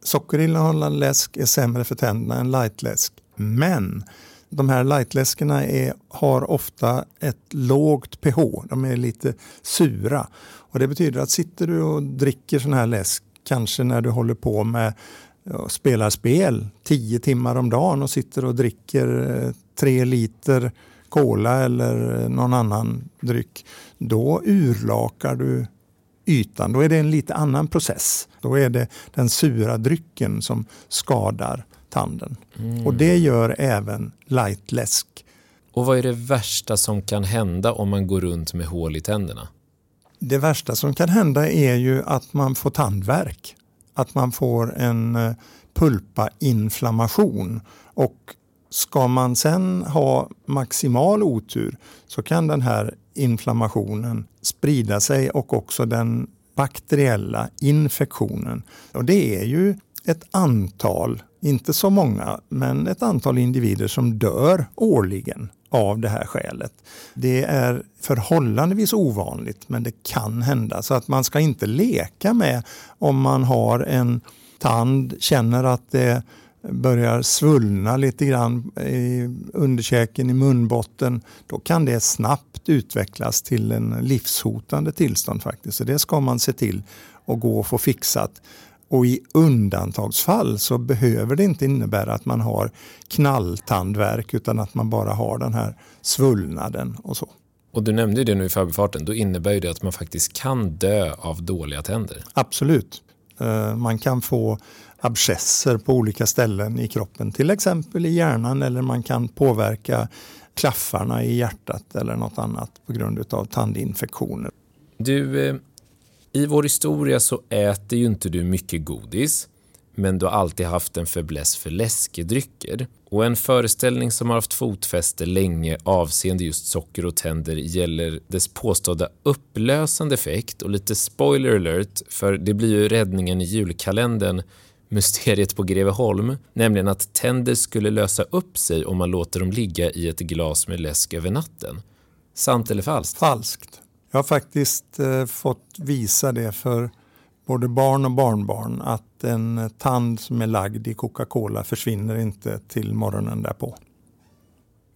sockerinnehållande läsk är sämre för tänderna än lightläsk. Men de här lightläskerna är, har ofta ett lågt pH. De är lite sura. Och Det betyder att sitter du och dricker sån här läsk, kanske när du håller på med och spelar spel tio timmar om dagen och sitter och dricker eh, tre liter cola eller eh, någon annan dryck. Då urlakar du ytan. Då är det en lite annan process. Då är det den sura drycken som skadar tanden. Mm. Och det gör även lightläsk. Och vad är det värsta som kan hända om man går runt med hål i tänderna? Det värsta som kan hända är ju att man får tandvärk. Att man får en eh, pulpainflammation. Och ska man sen ha maximal otur så kan den här inflammationen sprida sig och också den bakteriella infektionen. Och det är ju ett antal, inte så många, men ett antal individer som dör årligen av det här skälet. Det är förhållandevis ovanligt men det kan hända så att man ska inte leka med om man har en tand, känner att det börjar svullna lite grann i underkäken, i munbotten, då kan det snabbt utvecklas till en livshotande tillstånd faktiskt. Så det ska man se till att gå och få fixat. Och i undantagsfall så behöver det inte innebära att man har knalltandverk utan att man bara har den här svullnaden och så. Och du nämnde det nu i förbifarten, då innebär det att man faktiskt kan dö av dåliga tänder. Absolut. Eh, man kan få abscesser på olika ställen i kroppen, till exempel i hjärnan eller man kan påverka klaffarna i hjärtat eller något annat på grund av tandinfektioner. Du, eh, i vår historia så äter ju inte du mycket godis, men du har alltid haft en fäbless för läskedrycker. Och en föreställning som har haft fotfäste länge avseende just socker och tänder gäller dess påstådda upplösande effekt och lite spoiler alert, för det blir ju räddningen i julkalendern mysteriet på Greveholm, nämligen att tänder skulle lösa upp sig om man låter dem ligga i ett glas med läsk över natten. Sant eller falskt? Falskt. Jag har faktiskt eh, fått visa det för både barn och barnbarn att en tand som är lagd i Coca-Cola försvinner inte till morgonen därpå.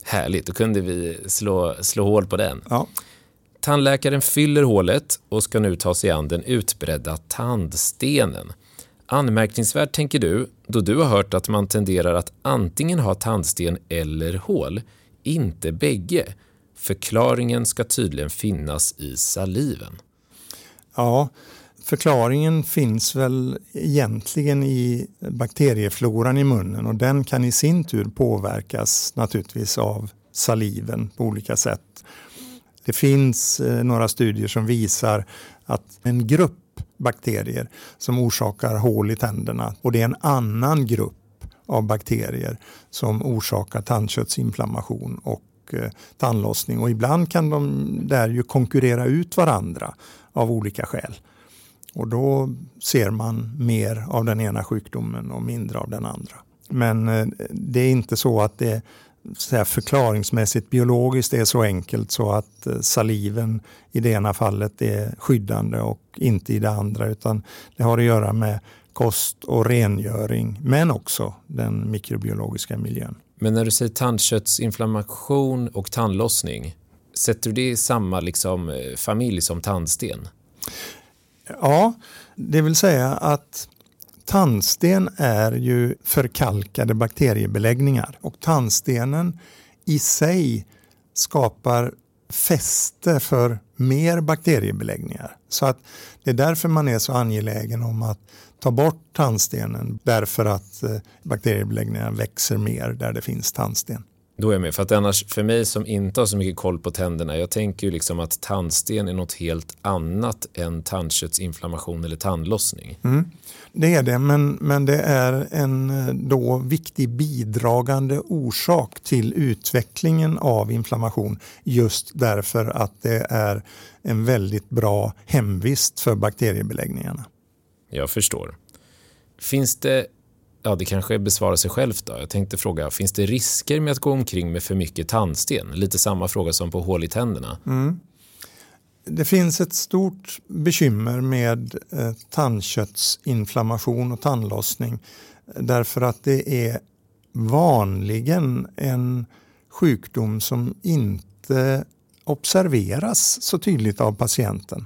Härligt, då kunde vi slå, slå hål på den. Ja. Tandläkaren fyller hålet och ska nu ta sig an den utbredda tandstenen. Anmärkningsvärt tänker du, då du har hört att man tenderar att antingen ha tandsten eller hål, inte bägge. Förklaringen ska tydligen finnas i saliven. Ja, förklaringen finns väl egentligen i bakteriefloran i munnen och den kan i sin tur påverkas naturligtvis av saliven på olika sätt. Det finns eh, några studier som visar att en grupp bakterier som orsakar hål i tänderna och det är en annan grupp av bakterier som orsakar tandköttsinflammation och eh, tandlossning. Och ibland kan de där ju konkurrera ut varandra av olika skäl. Och då ser man mer av den ena sjukdomen och mindre av den andra. Men eh, det är inte så att det så förklaringsmässigt biologiskt är så enkelt så att eh, saliven i det ena fallet är skyddande och inte i det andra utan det har att göra med kost och rengöring men också den mikrobiologiska miljön. Men när du säger tandköttsinflammation och tandlossning, sätter du det i samma liksom, eh, familj som tandsten? Ja, det vill säga att tandsten är ju förkalkade bakteriebeläggningar och tandstenen i sig skapar fäste för mer bakteriebeläggningar. Så att det är därför man är så angelägen om att ta bort tandstenen därför att eh, bakteriebeläggningarna växer mer där det finns tandsten. Då är jag med. För att annars, för mig som inte har så mycket koll på tänderna, jag tänker ju liksom att tandsten är något helt annat än tandköttsinflammation eller tandlossning. Mm. Det är det, men, men det är en eh, då viktig bidragande orsak till utvecklingen av inflammation just därför att det är en väldigt bra hemvist för bakteriebeläggningarna. Jag förstår. Finns det ja, det kanske besvarar sig självt. Då. Jag tänkte fråga, finns det risker med att gå omkring med för mycket tandsten? Lite samma fråga som på hål i tänderna. Mm. Det finns ett stort bekymmer med eh, tandköttsinflammation och tandlossning därför att det är vanligen en sjukdom som inte observeras så tydligt av patienten.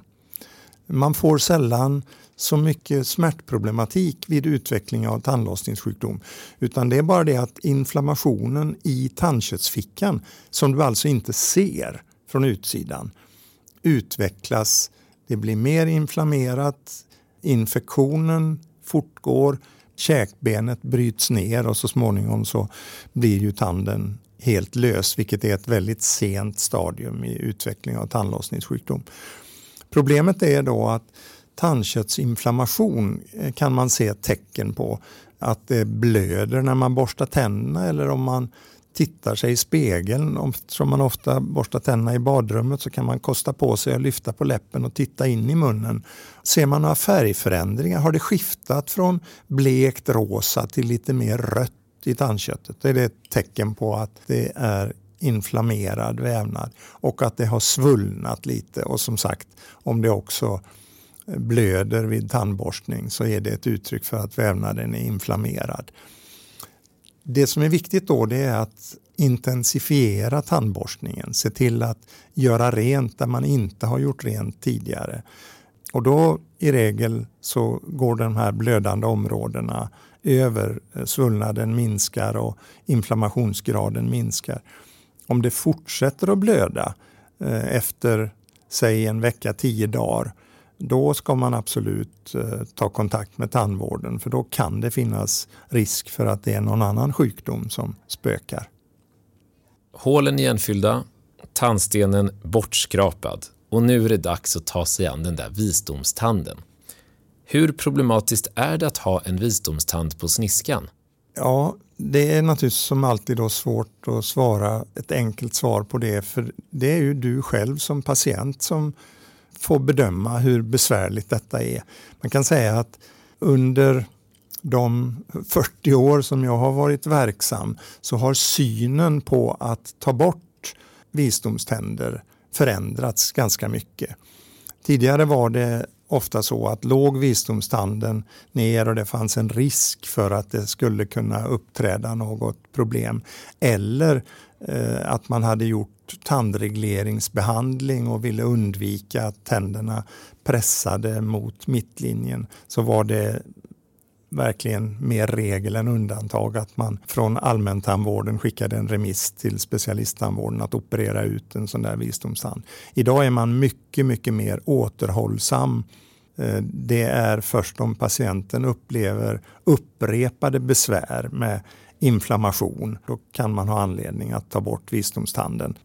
Man får sällan så mycket smärtproblematik vid utveckling av tandlossningssjukdom. Utan det är bara det att inflammationen i tandköttsfickan, som du alltså inte ser från utsidan, utvecklas. Det blir mer inflammerat, infektionen fortgår, käkbenet bryts ner och så småningom så blir ju tanden helt lös, vilket är ett väldigt sent stadium i utveckling av tandlossningssjukdom. Problemet är då att tandköttsinflammation eh, kan man se tecken på. Att det blöder när man borstar tänderna eller om man tittar sig i spegeln. Som man ofta borstar tänderna i badrummet så kan man kosta på sig att lyfta på läppen och titta in i munnen. Ser man några färgförändringar? Har det skiftat från blekt rosa till lite mer rött i tandköttet? Det är det ett tecken på att det är inflammerad vävnad och att det har svullnat lite och som sagt om det också blöder vid tandborstning så är det ett uttryck för att vävnaden är inflammerad. Det som är viktigt då det är att intensifiera tandborstningen, se till att göra rent där man inte har gjort rent tidigare. Och då i regel så går de här blödande områdena över, eh, svullnaden minskar och inflammationsgraden minskar. Om det fortsätter att blöda eh, efter säg en vecka, tio dagar då ska man absolut eh, ta kontakt med tandvården för då kan det finnas risk för att det är någon annan sjukdom som spökar. Hålen igenfyllda, tandstenen bortskrapad och nu är det dags att ta sig an den där visdomstanden. Hur problematiskt är det att ha en visdomstand på sniskan? Ja, det är naturligtvis som alltid då svårt att svara ett enkelt svar på det för det är ju du själv som patient som får bedöma hur besvärligt detta är. Man kan säga att under de 40 år som jag har varit verksam så har synen på att ta bort visdomständer förändrats ganska mycket. Tidigare var det ofta så att låg visdomstanden ner och det fanns en risk för att det skulle kunna uppträda något problem. Eller eh, att man hade gjort tandregleringsbehandling och ville undvika att tänderna pressade mot mittlinjen så var det verkligen mer regel än undantag att man från allmäntandvården skickade en remiss till specialisttandvården att operera ut en sån där visdomstand. Idag är man mycket, mycket mer återhållsam. Eh, det är först om patienten upplever upprepade besvär med inflammation, då kan man ha anledning att ta bort visdomstanden.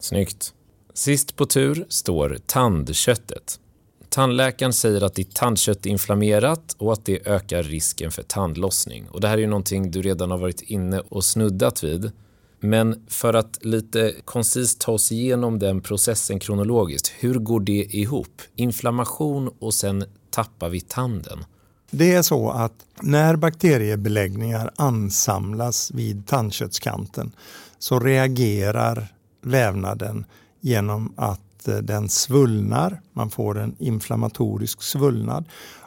Snyggt. Sist på tur står tandköttet. Tandläkaren säger att ditt tandkött är inflammerat och att det ökar risken för tandlossning. Och det här är ju någonting du redan har varit inne och snuddat vid. Men för att lite koncist ta oss igenom den processen kronologiskt, hur går det ihop? Inflammation och sen tappar vi tanden. Det är så att när bakteriebeläggningar ansamlas vid tandköttskanten så reagerar vävnaden genom att eh, den svullnar, man får en inflammatorisk svullnad.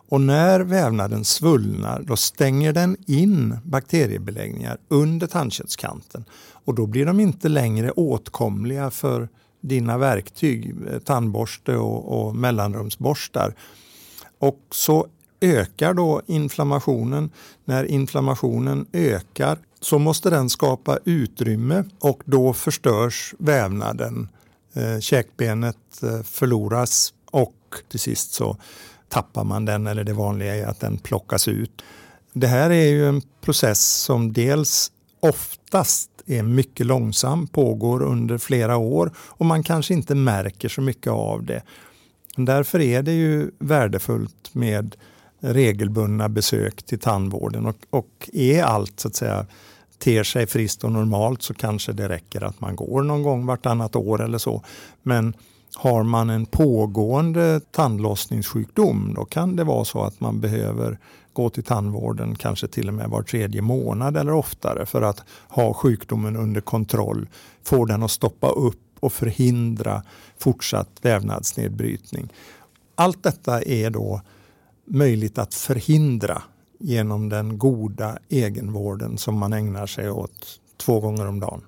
Och när vävnaden svullnar då stänger den in bakteriebeläggningar under tandköttskanten och då blir de inte längre åtkomliga för dina verktyg, eh, tandborste och, och mellanrumsborstar. Och så ökar då inflammationen. När inflammationen ökar så måste den skapa utrymme och då förstörs vävnaden. Eh, käkbenet eh, förloras och till sist så tappar man den eller det vanliga är att den plockas ut. Det här är ju en process som dels oftast är mycket långsam, pågår under flera år och man kanske inte märker så mycket av det. Därför är det ju värdefullt med regelbundna besök till tandvården och, och är allt så att säga ter sig friskt och normalt så kanske det räcker att man går någon gång vartannat år eller så. Men har man en pågående tandlossningssjukdom då kan det vara så att man behöver gå till tandvården kanske till och med var tredje månad eller oftare för att ha sjukdomen under kontroll, få den att stoppa upp och förhindra fortsatt vävnadsnedbrytning. Allt detta är då möjligt att förhindra genom den goda egenvården som man ägnar sig åt två gånger om dagen.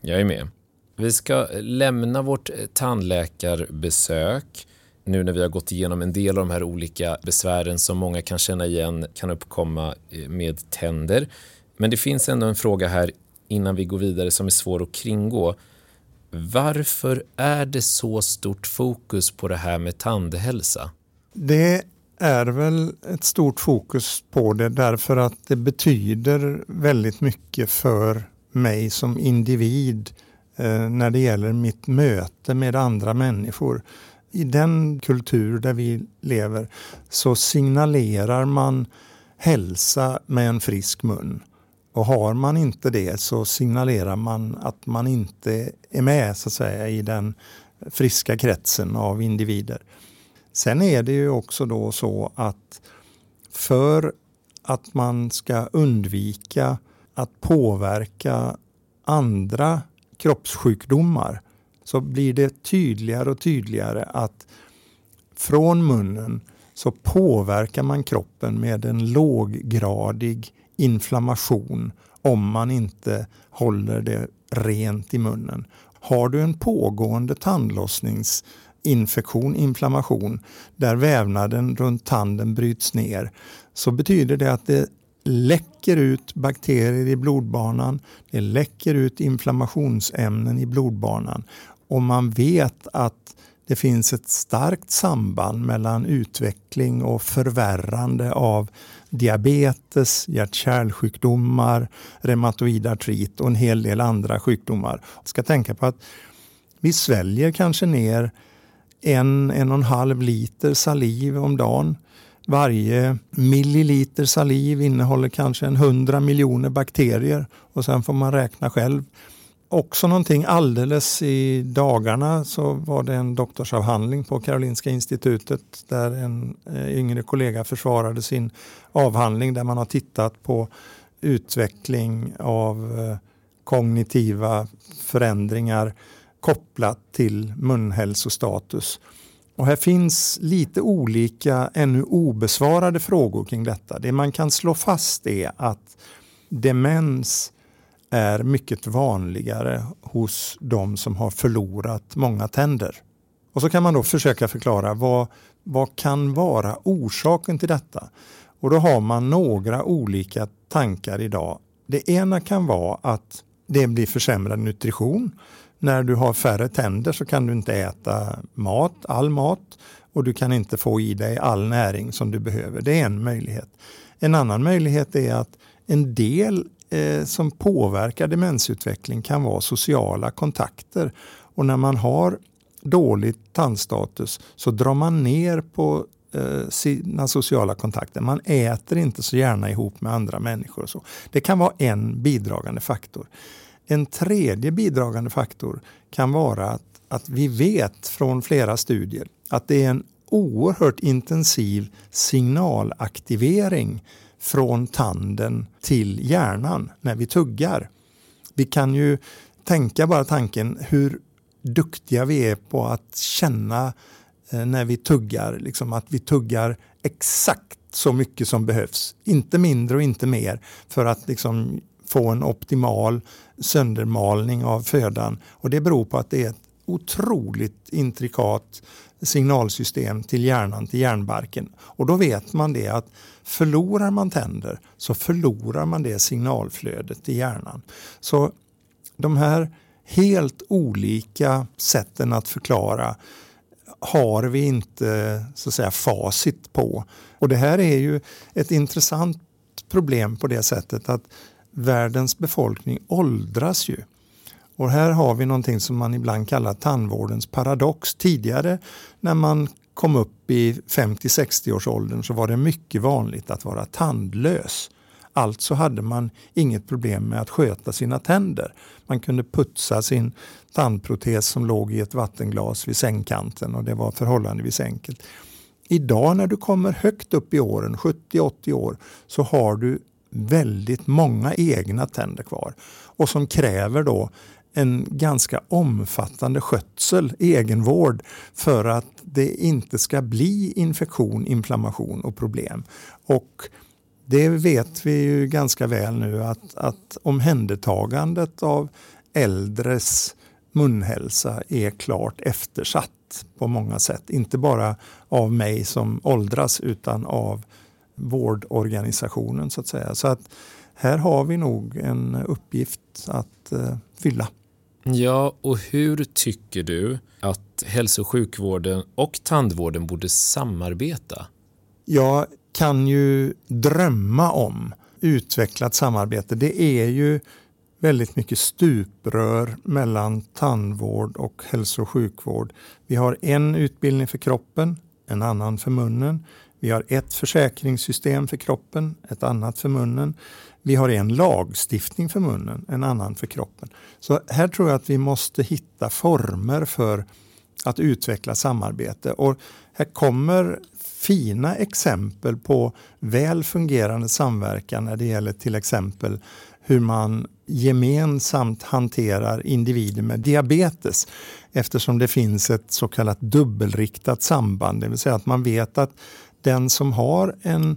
Jag är med. Vi ska lämna vårt tandläkarbesök nu när vi har gått igenom en del av de här olika besvären som många kan känna igen kan uppkomma eh, med tänder. Men det finns ändå en fråga här innan vi går vidare som är svår att kringgå. Varför är det så stort fokus på det här med tandhälsa? Det är väl ett stort fokus på det därför att det betyder väldigt mycket för mig som individ eh, när det gäller mitt möte med andra människor. I den kultur där vi lever så signalerar man hälsa med en frisk mun. Och har man inte det så signalerar man att man inte är med så att säga, i den friska kretsen av individer. Sen är det ju också då så att för att man ska undvika att påverka andra kroppssjukdomar så blir det tydligare och tydligare att från munnen så påverkar man kroppen med en låggradig inflammation om man inte håller det rent i munnen. Har du en pågående tandlossnings infektion, inflammation, där vävnaden runt tanden bryts ner, så betyder det att det läcker ut bakterier i blodbanan, det läcker ut inflammationsämnen i blodbanan och man vet att det finns ett starkt samband mellan utveckling och förvärrande av diabetes, hjärt-kärlsjukdomar, reumatoid artrit och en hel del andra sjukdomar. Jag ska tänka på att vi sväljer kanske ner en, en och en halv liter saliv om dagen. Varje milliliter saliv innehåller kanske en hundra miljoner bakterier och sen får man räkna själv. Också någonting alldeles i dagarna så var det en doktorsavhandling på Karolinska institutet där en eh, yngre kollega försvarade sin avhandling där man har tittat på utveckling av eh, kognitiva förändringar kopplat till munhälsostatus. Och här finns lite olika ännu obesvarade frågor kring detta. Det man kan slå fast är att demens är mycket vanligare hos de som har förlorat många tänder. Och så kan man då försöka förklara vad, vad kan vara orsaken till detta? Och då har man några olika tankar idag. Det ena kan vara att det blir försämrad nutrition. När du har färre tänder så kan du inte äta mat, all mat och du kan inte få i dig all näring som du behöver. Det är en möjlighet. En annan möjlighet är att en del eh, som påverkar demensutveckling kan vara sociala kontakter. Och när man har dålig tandstatus så drar man ner på eh, sina sociala kontakter. Man äter inte så gärna ihop med andra människor. Och så. Det kan vara en bidragande faktor. En tredje bidragande faktor kan vara att, att vi vet från flera studier att det är en oerhört intensiv signalaktivering från tanden till hjärnan när vi tuggar. Vi kan ju tänka bara tanken hur duktiga vi är på att känna eh, när vi tuggar, liksom att vi tuggar exakt så mycket som behövs. Inte mindre och inte mer för att liksom få en optimal söndermalning av födan. Och det beror på att det är ett otroligt intrikat signalsystem till hjärnan, till hjärnbarken. Och då vet man det att förlorar man tänder så förlorar man det signalflödet i hjärnan. Så de här helt olika sätten att förklara har vi inte så att säga facit på. Och det här är ju ett intressant problem på det sättet att världens befolkning åldras ju. Och här har vi någonting som man ibland kallar tandvårdens paradox. Tidigare när man kom upp i 50-60-årsåldern så var det mycket vanligt att vara tandlös. Alltså hade man inget problem med att sköta sina tänder. Man kunde putsa sin tandprotes som låg i ett vattenglas vid sängkanten och det var förhållandevis enkelt. Idag när du kommer högt upp i åren, 70-80 år, så har du väldigt många egna tänder kvar och som kräver då en ganska omfattande skötsel, egenvård, för att det inte ska bli infektion, inflammation och problem. Och det vet vi ju ganska väl nu att, att omhändertagandet av äldres munhälsa är klart eftersatt på många sätt. Inte bara av mig som åldras utan av vårdorganisationen så att säga. Så att här har vi nog en uppgift att uh, fylla. Ja, och hur tycker du att hälso och sjukvården och tandvården borde samarbeta? Jag kan ju drömma om utvecklat samarbete. Det är ju väldigt mycket stuprör mellan tandvård och hälso och sjukvård. Vi har en utbildning för kroppen, en annan för munnen. Vi har ett försäkringssystem för kroppen, ett annat för munnen. Vi har en lagstiftning för munnen, en annan för kroppen. Så här tror jag att vi måste hitta former för att utveckla samarbete. Och här kommer fina exempel på väl fungerande samverkan när det gäller till exempel hur man gemensamt hanterar individer med diabetes eftersom det finns ett så kallat dubbelriktat samband, det vill säga att man vet att den som har en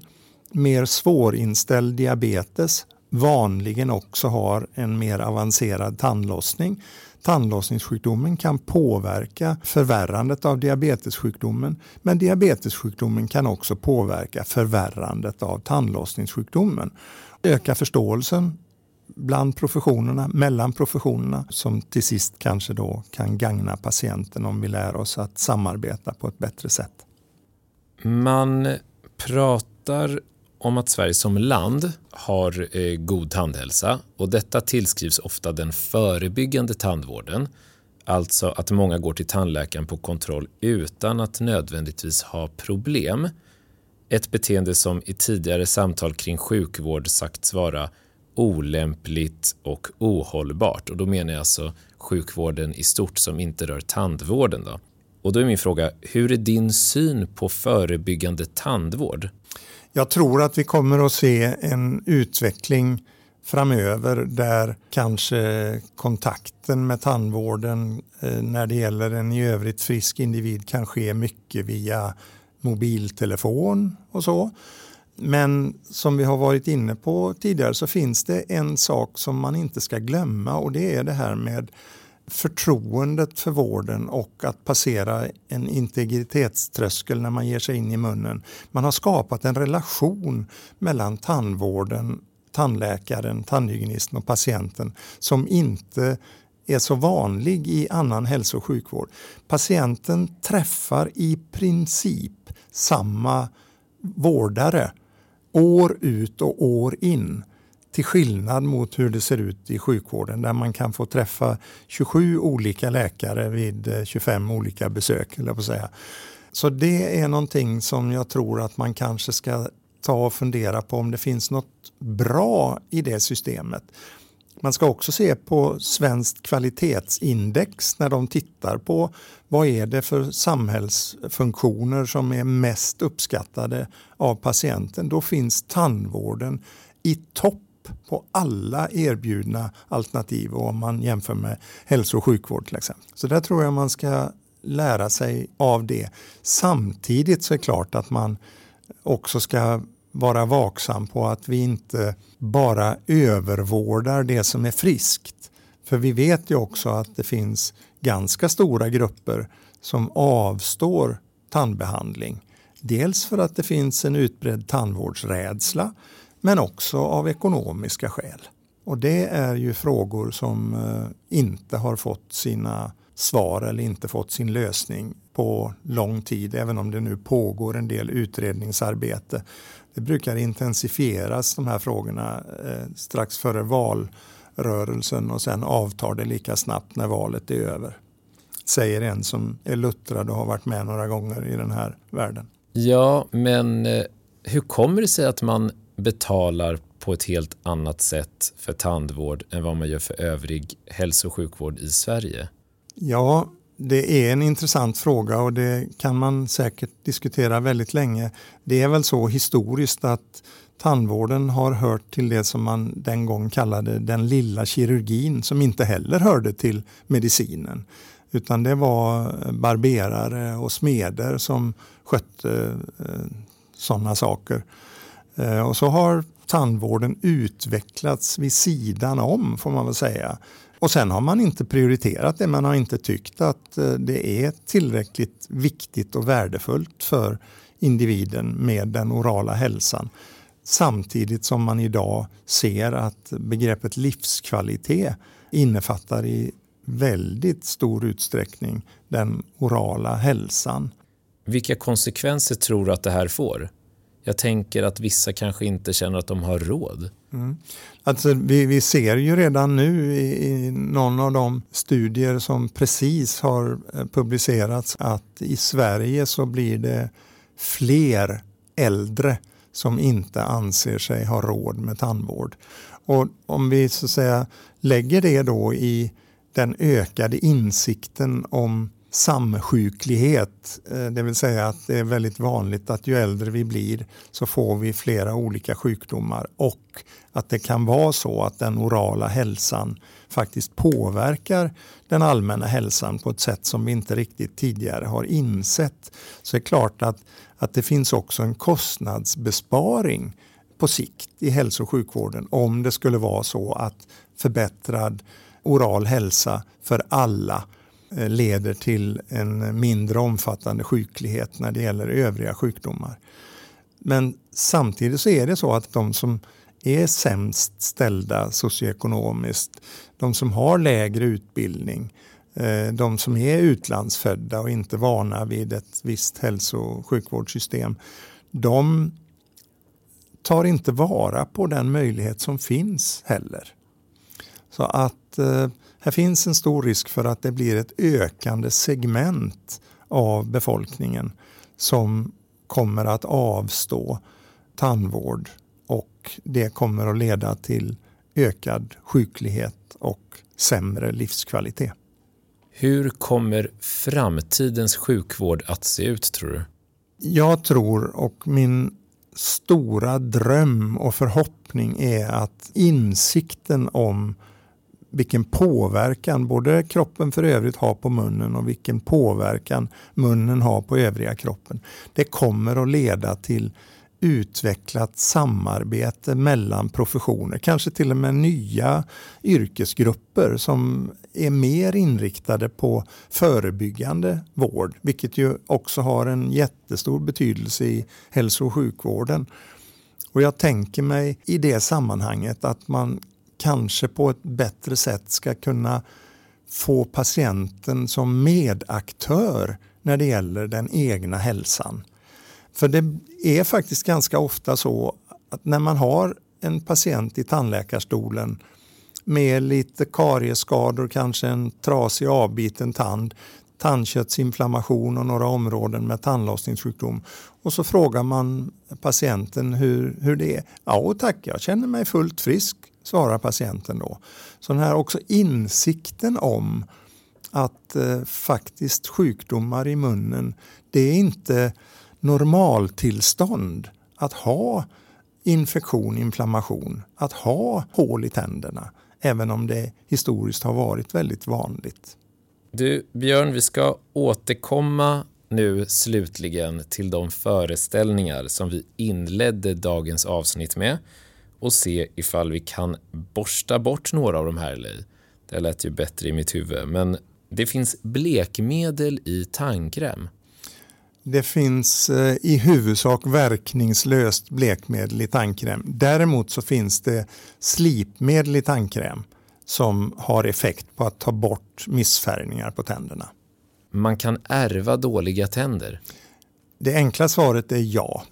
mer svårinställd diabetes vanligen också har en mer avancerad tandlossning. Tandlossningssjukdomen kan påverka förvärrandet av diabetessjukdomen men diabetessjukdomen kan också påverka förvärrandet av tandlossningssjukdomen. Öka förståelsen bland professionerna, mellan professionerna som till sist kanske då kan gagna patienten om vi lär oss att samarbeta på ett bättre sätt. Man pratar om att Sverige som land har eh, god tandhälsa och detta tillskrivs ofta den förebyggande tandvården, alltså att många går till tandläkaren på kontroll utan att nödvändigtvis ha problem. Ett beteende som i tidigare samtal kring sjukvård sagts vara olämpligt och ohållbart och då menar jag alltså sjukvården i stort som inte rör tandvården. Då. Och då är min fråga, hur är din syn på förebyggande tandvård? Jag tror att vi kommer att se en utveckling framöver där kanske kontakten med tandvården eh, när det gäller en i övrigt frisk individ kan ske mycket via mobiltelefon och så. Men som vi har varit inne på tidigare så finns det en sak som man inte ska glömma och det är det här med förtroendet för vården och att passera en integritetströskel när man ger sig in i munnen. Man har skapat en relation mellan tandvården, tandläkaren, tandhygienisten och patienten som inte är så vanlig i annan hälso och sjukvård. Patienten träffar i princip samma vårdare år ut och år in till skillnad mot hur det ser ut i sjukvården där man kan få träffa 27 olika läkare vid eh, 25 olika besök. Eller på säga. Så det är någonting som jag tror att man kanske ska ta och fundera på om det finns något bra i det systemet. Man ska också se på Svenskt kvalitetsindex när de tittar på vad är det för samhällsfunktioner som är mest uppskattade av patienten. Då finns tandvården i topp på alla erbjudna alternativ om man jämför med hälso och sjukvård till exempel. Så där tror jag man ska lära sig av det. Samtidigt så är det klart att man också ska vara vaksam på att vi inte bara övervårdar det som är friskt. För vi vet ju också att det finns ganska stora grupper som avstår tandbehandling. Dels för att det finns en utbredd tandvårdsrädsla men också av ekonomiska skäl. Och det är ju frågor som eh, inte har fått sina svar eller inte fått sin lösning på lång tid, även om det nu pågår en del utredningsarbete. Det brukar intensifieras de här frågorna eh, strax före valrörelsen och sen avtar det lika snabbt när valet är över. Säger en som är luttrad och har varit med några gånger i den här världen. Ja, men eh, hur kommer det sig att man betalar på ett helt annat sätt för tandvård än vad man gör för övrig hälso och sjukvård i Sverige? Ja, det är en intressant fråga och det kan man säkert diskutera väldigt länge. Det är väl så historiskt att tandvården har hört till det som man den gång kallade den lilla kirurgin som inte heller hörde till medicinen. Utan det var eh, barberare och smeder som skötte eh, sådana saker. Eh, och så har tandvården utvecklats vid sidan om får man väl säga. Och sen har man inte prioriterat det, man har inte tyckt att eh, det är tillräckligt viktigt och värdefullt för individen med den orala hälsan. Samtidigt som man idag ser att begreppet livskvalitet innefattar i väldigt stor utsträckning den orala hälsan. Vilka konsekvenser tror du att det här får? Jag tänker att vissa kanske inte känner att de har råd. Mm. Alltså, vi, vi, ser ju redan nu i, i någon av de studier som precis har eh, publicerats att i Sverige så blir det fler äldre som inte anser sig ha råd med tandvård. Och om vi så att säga lägger det då i den ökade insikten om samsjuklighet, eh, det vill säga att det är väldigt vanligt att ju äldre vi blir så får vi flera olika sjukdomar och att det kan vara så att den orala hälsan faktiskt påverkar den allmänna hälsan på ett sätt som vi inte riktigt tidigare har insett. Så det är klart att, att det finns också en kostnadsbesparing på sikt i hälso och sjukvården om det skulle vara så att förbättrad oral hälsa för alla Eh, leder till en mindre omfattande sjuklighet när det gäller övriga sjukdomar. Men samtidigt så är det så att de som är sämst ställda socioekonomiskt, de som har lägre utbildning, eh, de som är utlandsfödda och inte vana vid ett visst hälso och sjukvårdssystem, de tar inte vara på den möjlighet som finns heller. Så att eh, här finns en stor risk för att det blir ett ökande segment av befolkningen som kommer att avstå tandvård och det kommer att leda till ökad sjuklighet och sämre livskvalitet. Hur kommer framtidens sjukvård att se ut tror du? Jag tror och min stora dröm och förhoppning är att insikten om vilken påverkan både kroppen för övrigt har på munnen och vilken påverkan munnen har på övriga kroppen. Det kommer att leda till utvecklat samarbete mellan professioner, kanske till och med nya yrkesgrupper som är mer inriktade på förebyggande vård, vilket ju också har en jättestor betydelse i hälso och sjukvården. Och jag tänker mig i det sammanhanget att man kanske på ett bättre sätt ska kunna få patienten som medaktör när det gäller den egna hälsan. För det är faktiskt ganska ofta så att när man har en patient i tandläkarstolen med lite kariesskador, kanske en trasig avbiten tand, tandköttsinflammation och några områden med tandlossningssjukdom. Och så frågar man patienten hur, hur det är. Ja tack, jag känner mig fullt frisk, svarar patienten då. Så den här också insikten om att eh, faktiskt sjukdomar i munnen, det är inte normaltillstånd att ha infektion, inflammation, att ha hål i tänderna, även om det historiskt har varit väldigt vanligt. Du, Björn, vi ska återkomma nu slutligen till de föreställningar som vi inledde dagens avsnitt med och se ifall vi kan borsta bort några av de här eller Det lät ju bättre i mitt huvud, men det finns blekmedel i tandkräm. Det finns eh, i huvudsak verkningslöst blekmedel i tandkräm. Däremot så finns det slipmedel i tandkräm som har effekt på att ta bort missfärgningar på tänderna. Man kan ärva dåliga tänder. Det enkla svaret är ja.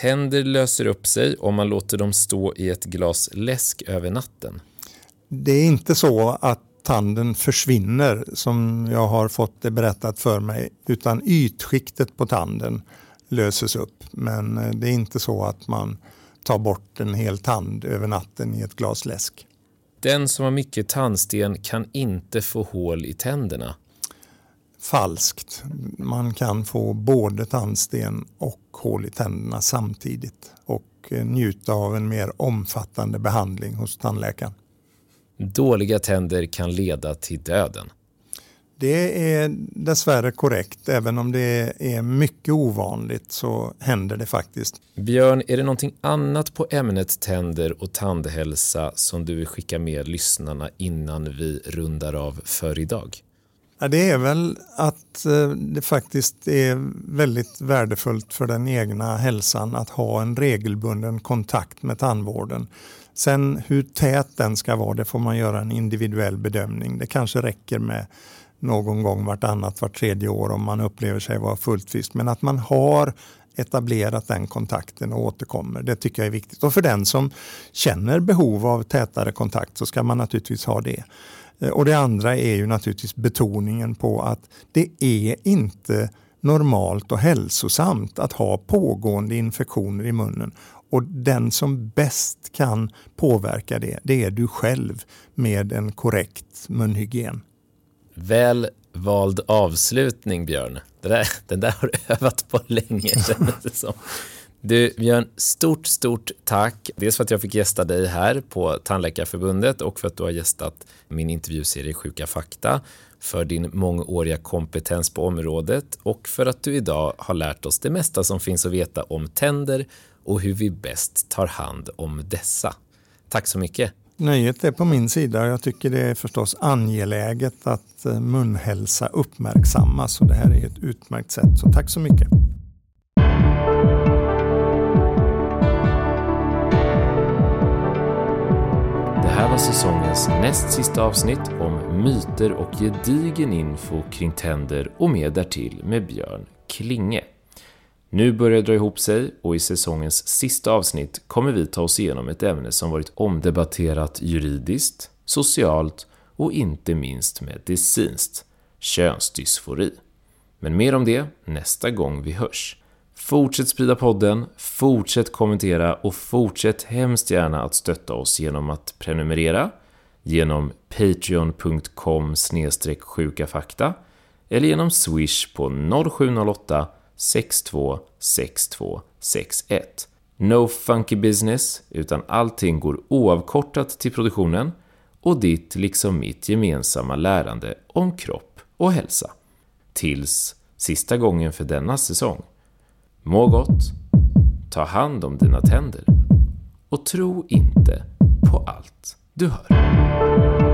Tänder löser upp sig om man låter dem stå i ett glas läsk över natten. Det är inte så att tanden försvinner som jag har fått det berättat för mig utan ytskiktet på tanden löses upp. Men eh, det är inte så att man tar bort en hel tand över natten i ett glas läsk. Den som har mycket tandsten kan inte få hål i tänderna. Falskt. Man kan få både tandsten och hål i tänderna samtidigt och eh, njuta av en mer omfattande behandling hos tandläkaren. Dåliga tänder kan leda till döden. Det är dessvärre korrekt. Även om det är mycket ovanligt så händer det faktiskt. Björn, är det någonting annat på ämnet tänder och tandhälsa som du vill skicka med lyssnarna innan vi rundar av för idag? Ja, det är väl att eh, det faktiskt är väldigt värdefullt för den egna hälsan att ha en regelbunden kontakt med tandvården. Sen hur tät den ska vara, det får man göra en individuell bedömning. Det kanske räcker med någon gång vartannat, vart tredje år om man upplever sig vara fullt frisk. Men att man har etablerat den kontakten och återkommer, det tycker jag är viktigt. Och för den som känner behov av tätare kontakt så ska man naturligtvis ha det. Eh, och det andra är ju naturligtvis betoningen på att det är inte normalt och hälsosamt att ha pågående infektioner i munnen. Och den som bäst kan påverka det, det är du själv med en korrekt munhygien. Väl vald avslutning, Björn. Det där, den där har du övat på länge, kändes det som. Du, Björn, stort, stort tack. Dels för att jag fick gästa dig här på Tandläkarförbundet och för att du har gästat min intervjuserie Sjuka fakta, för din mångåriga kompetens på området och för att du idag har lärt oss det mesta som finns att veta om tänder och hur vi bäst tar hand om dessa. Tack så mycket. Nöjet är på min sida. Jag tycker det är förstås angeläget att eh, munhälsa uppmärksammas och det här är ett utmärkt sätt. Så tack så mycket. Här var säsongens näst sista avsnitt om myter och gedigen info kring tänder och mer därtill med Björn Klinge. Nu börjar det dra ihop sig och i säsongens sista avsnitt kommer vi ta oss igenom ett ämne som varit omdebatterat juridiskt, socialt och inte minst medicinskt, könsdysfori. Men mer om det nästa gång vi hörs. Fortsätt sprida podden, fortsätt kommentera och fortsätt hemskt gärna att stötta oss genom att prenumerera, genom patreon.com sjukafakta eller genom swish på 0708 626261. No funky business, utan allting går oavkortat till produktionen och ditt liksom mitt gemensamma lärande om kropp och hälsa. Tills sista gången för denna säsong. Må gott, ta hand om dina tänder och tro inte på allt du hör.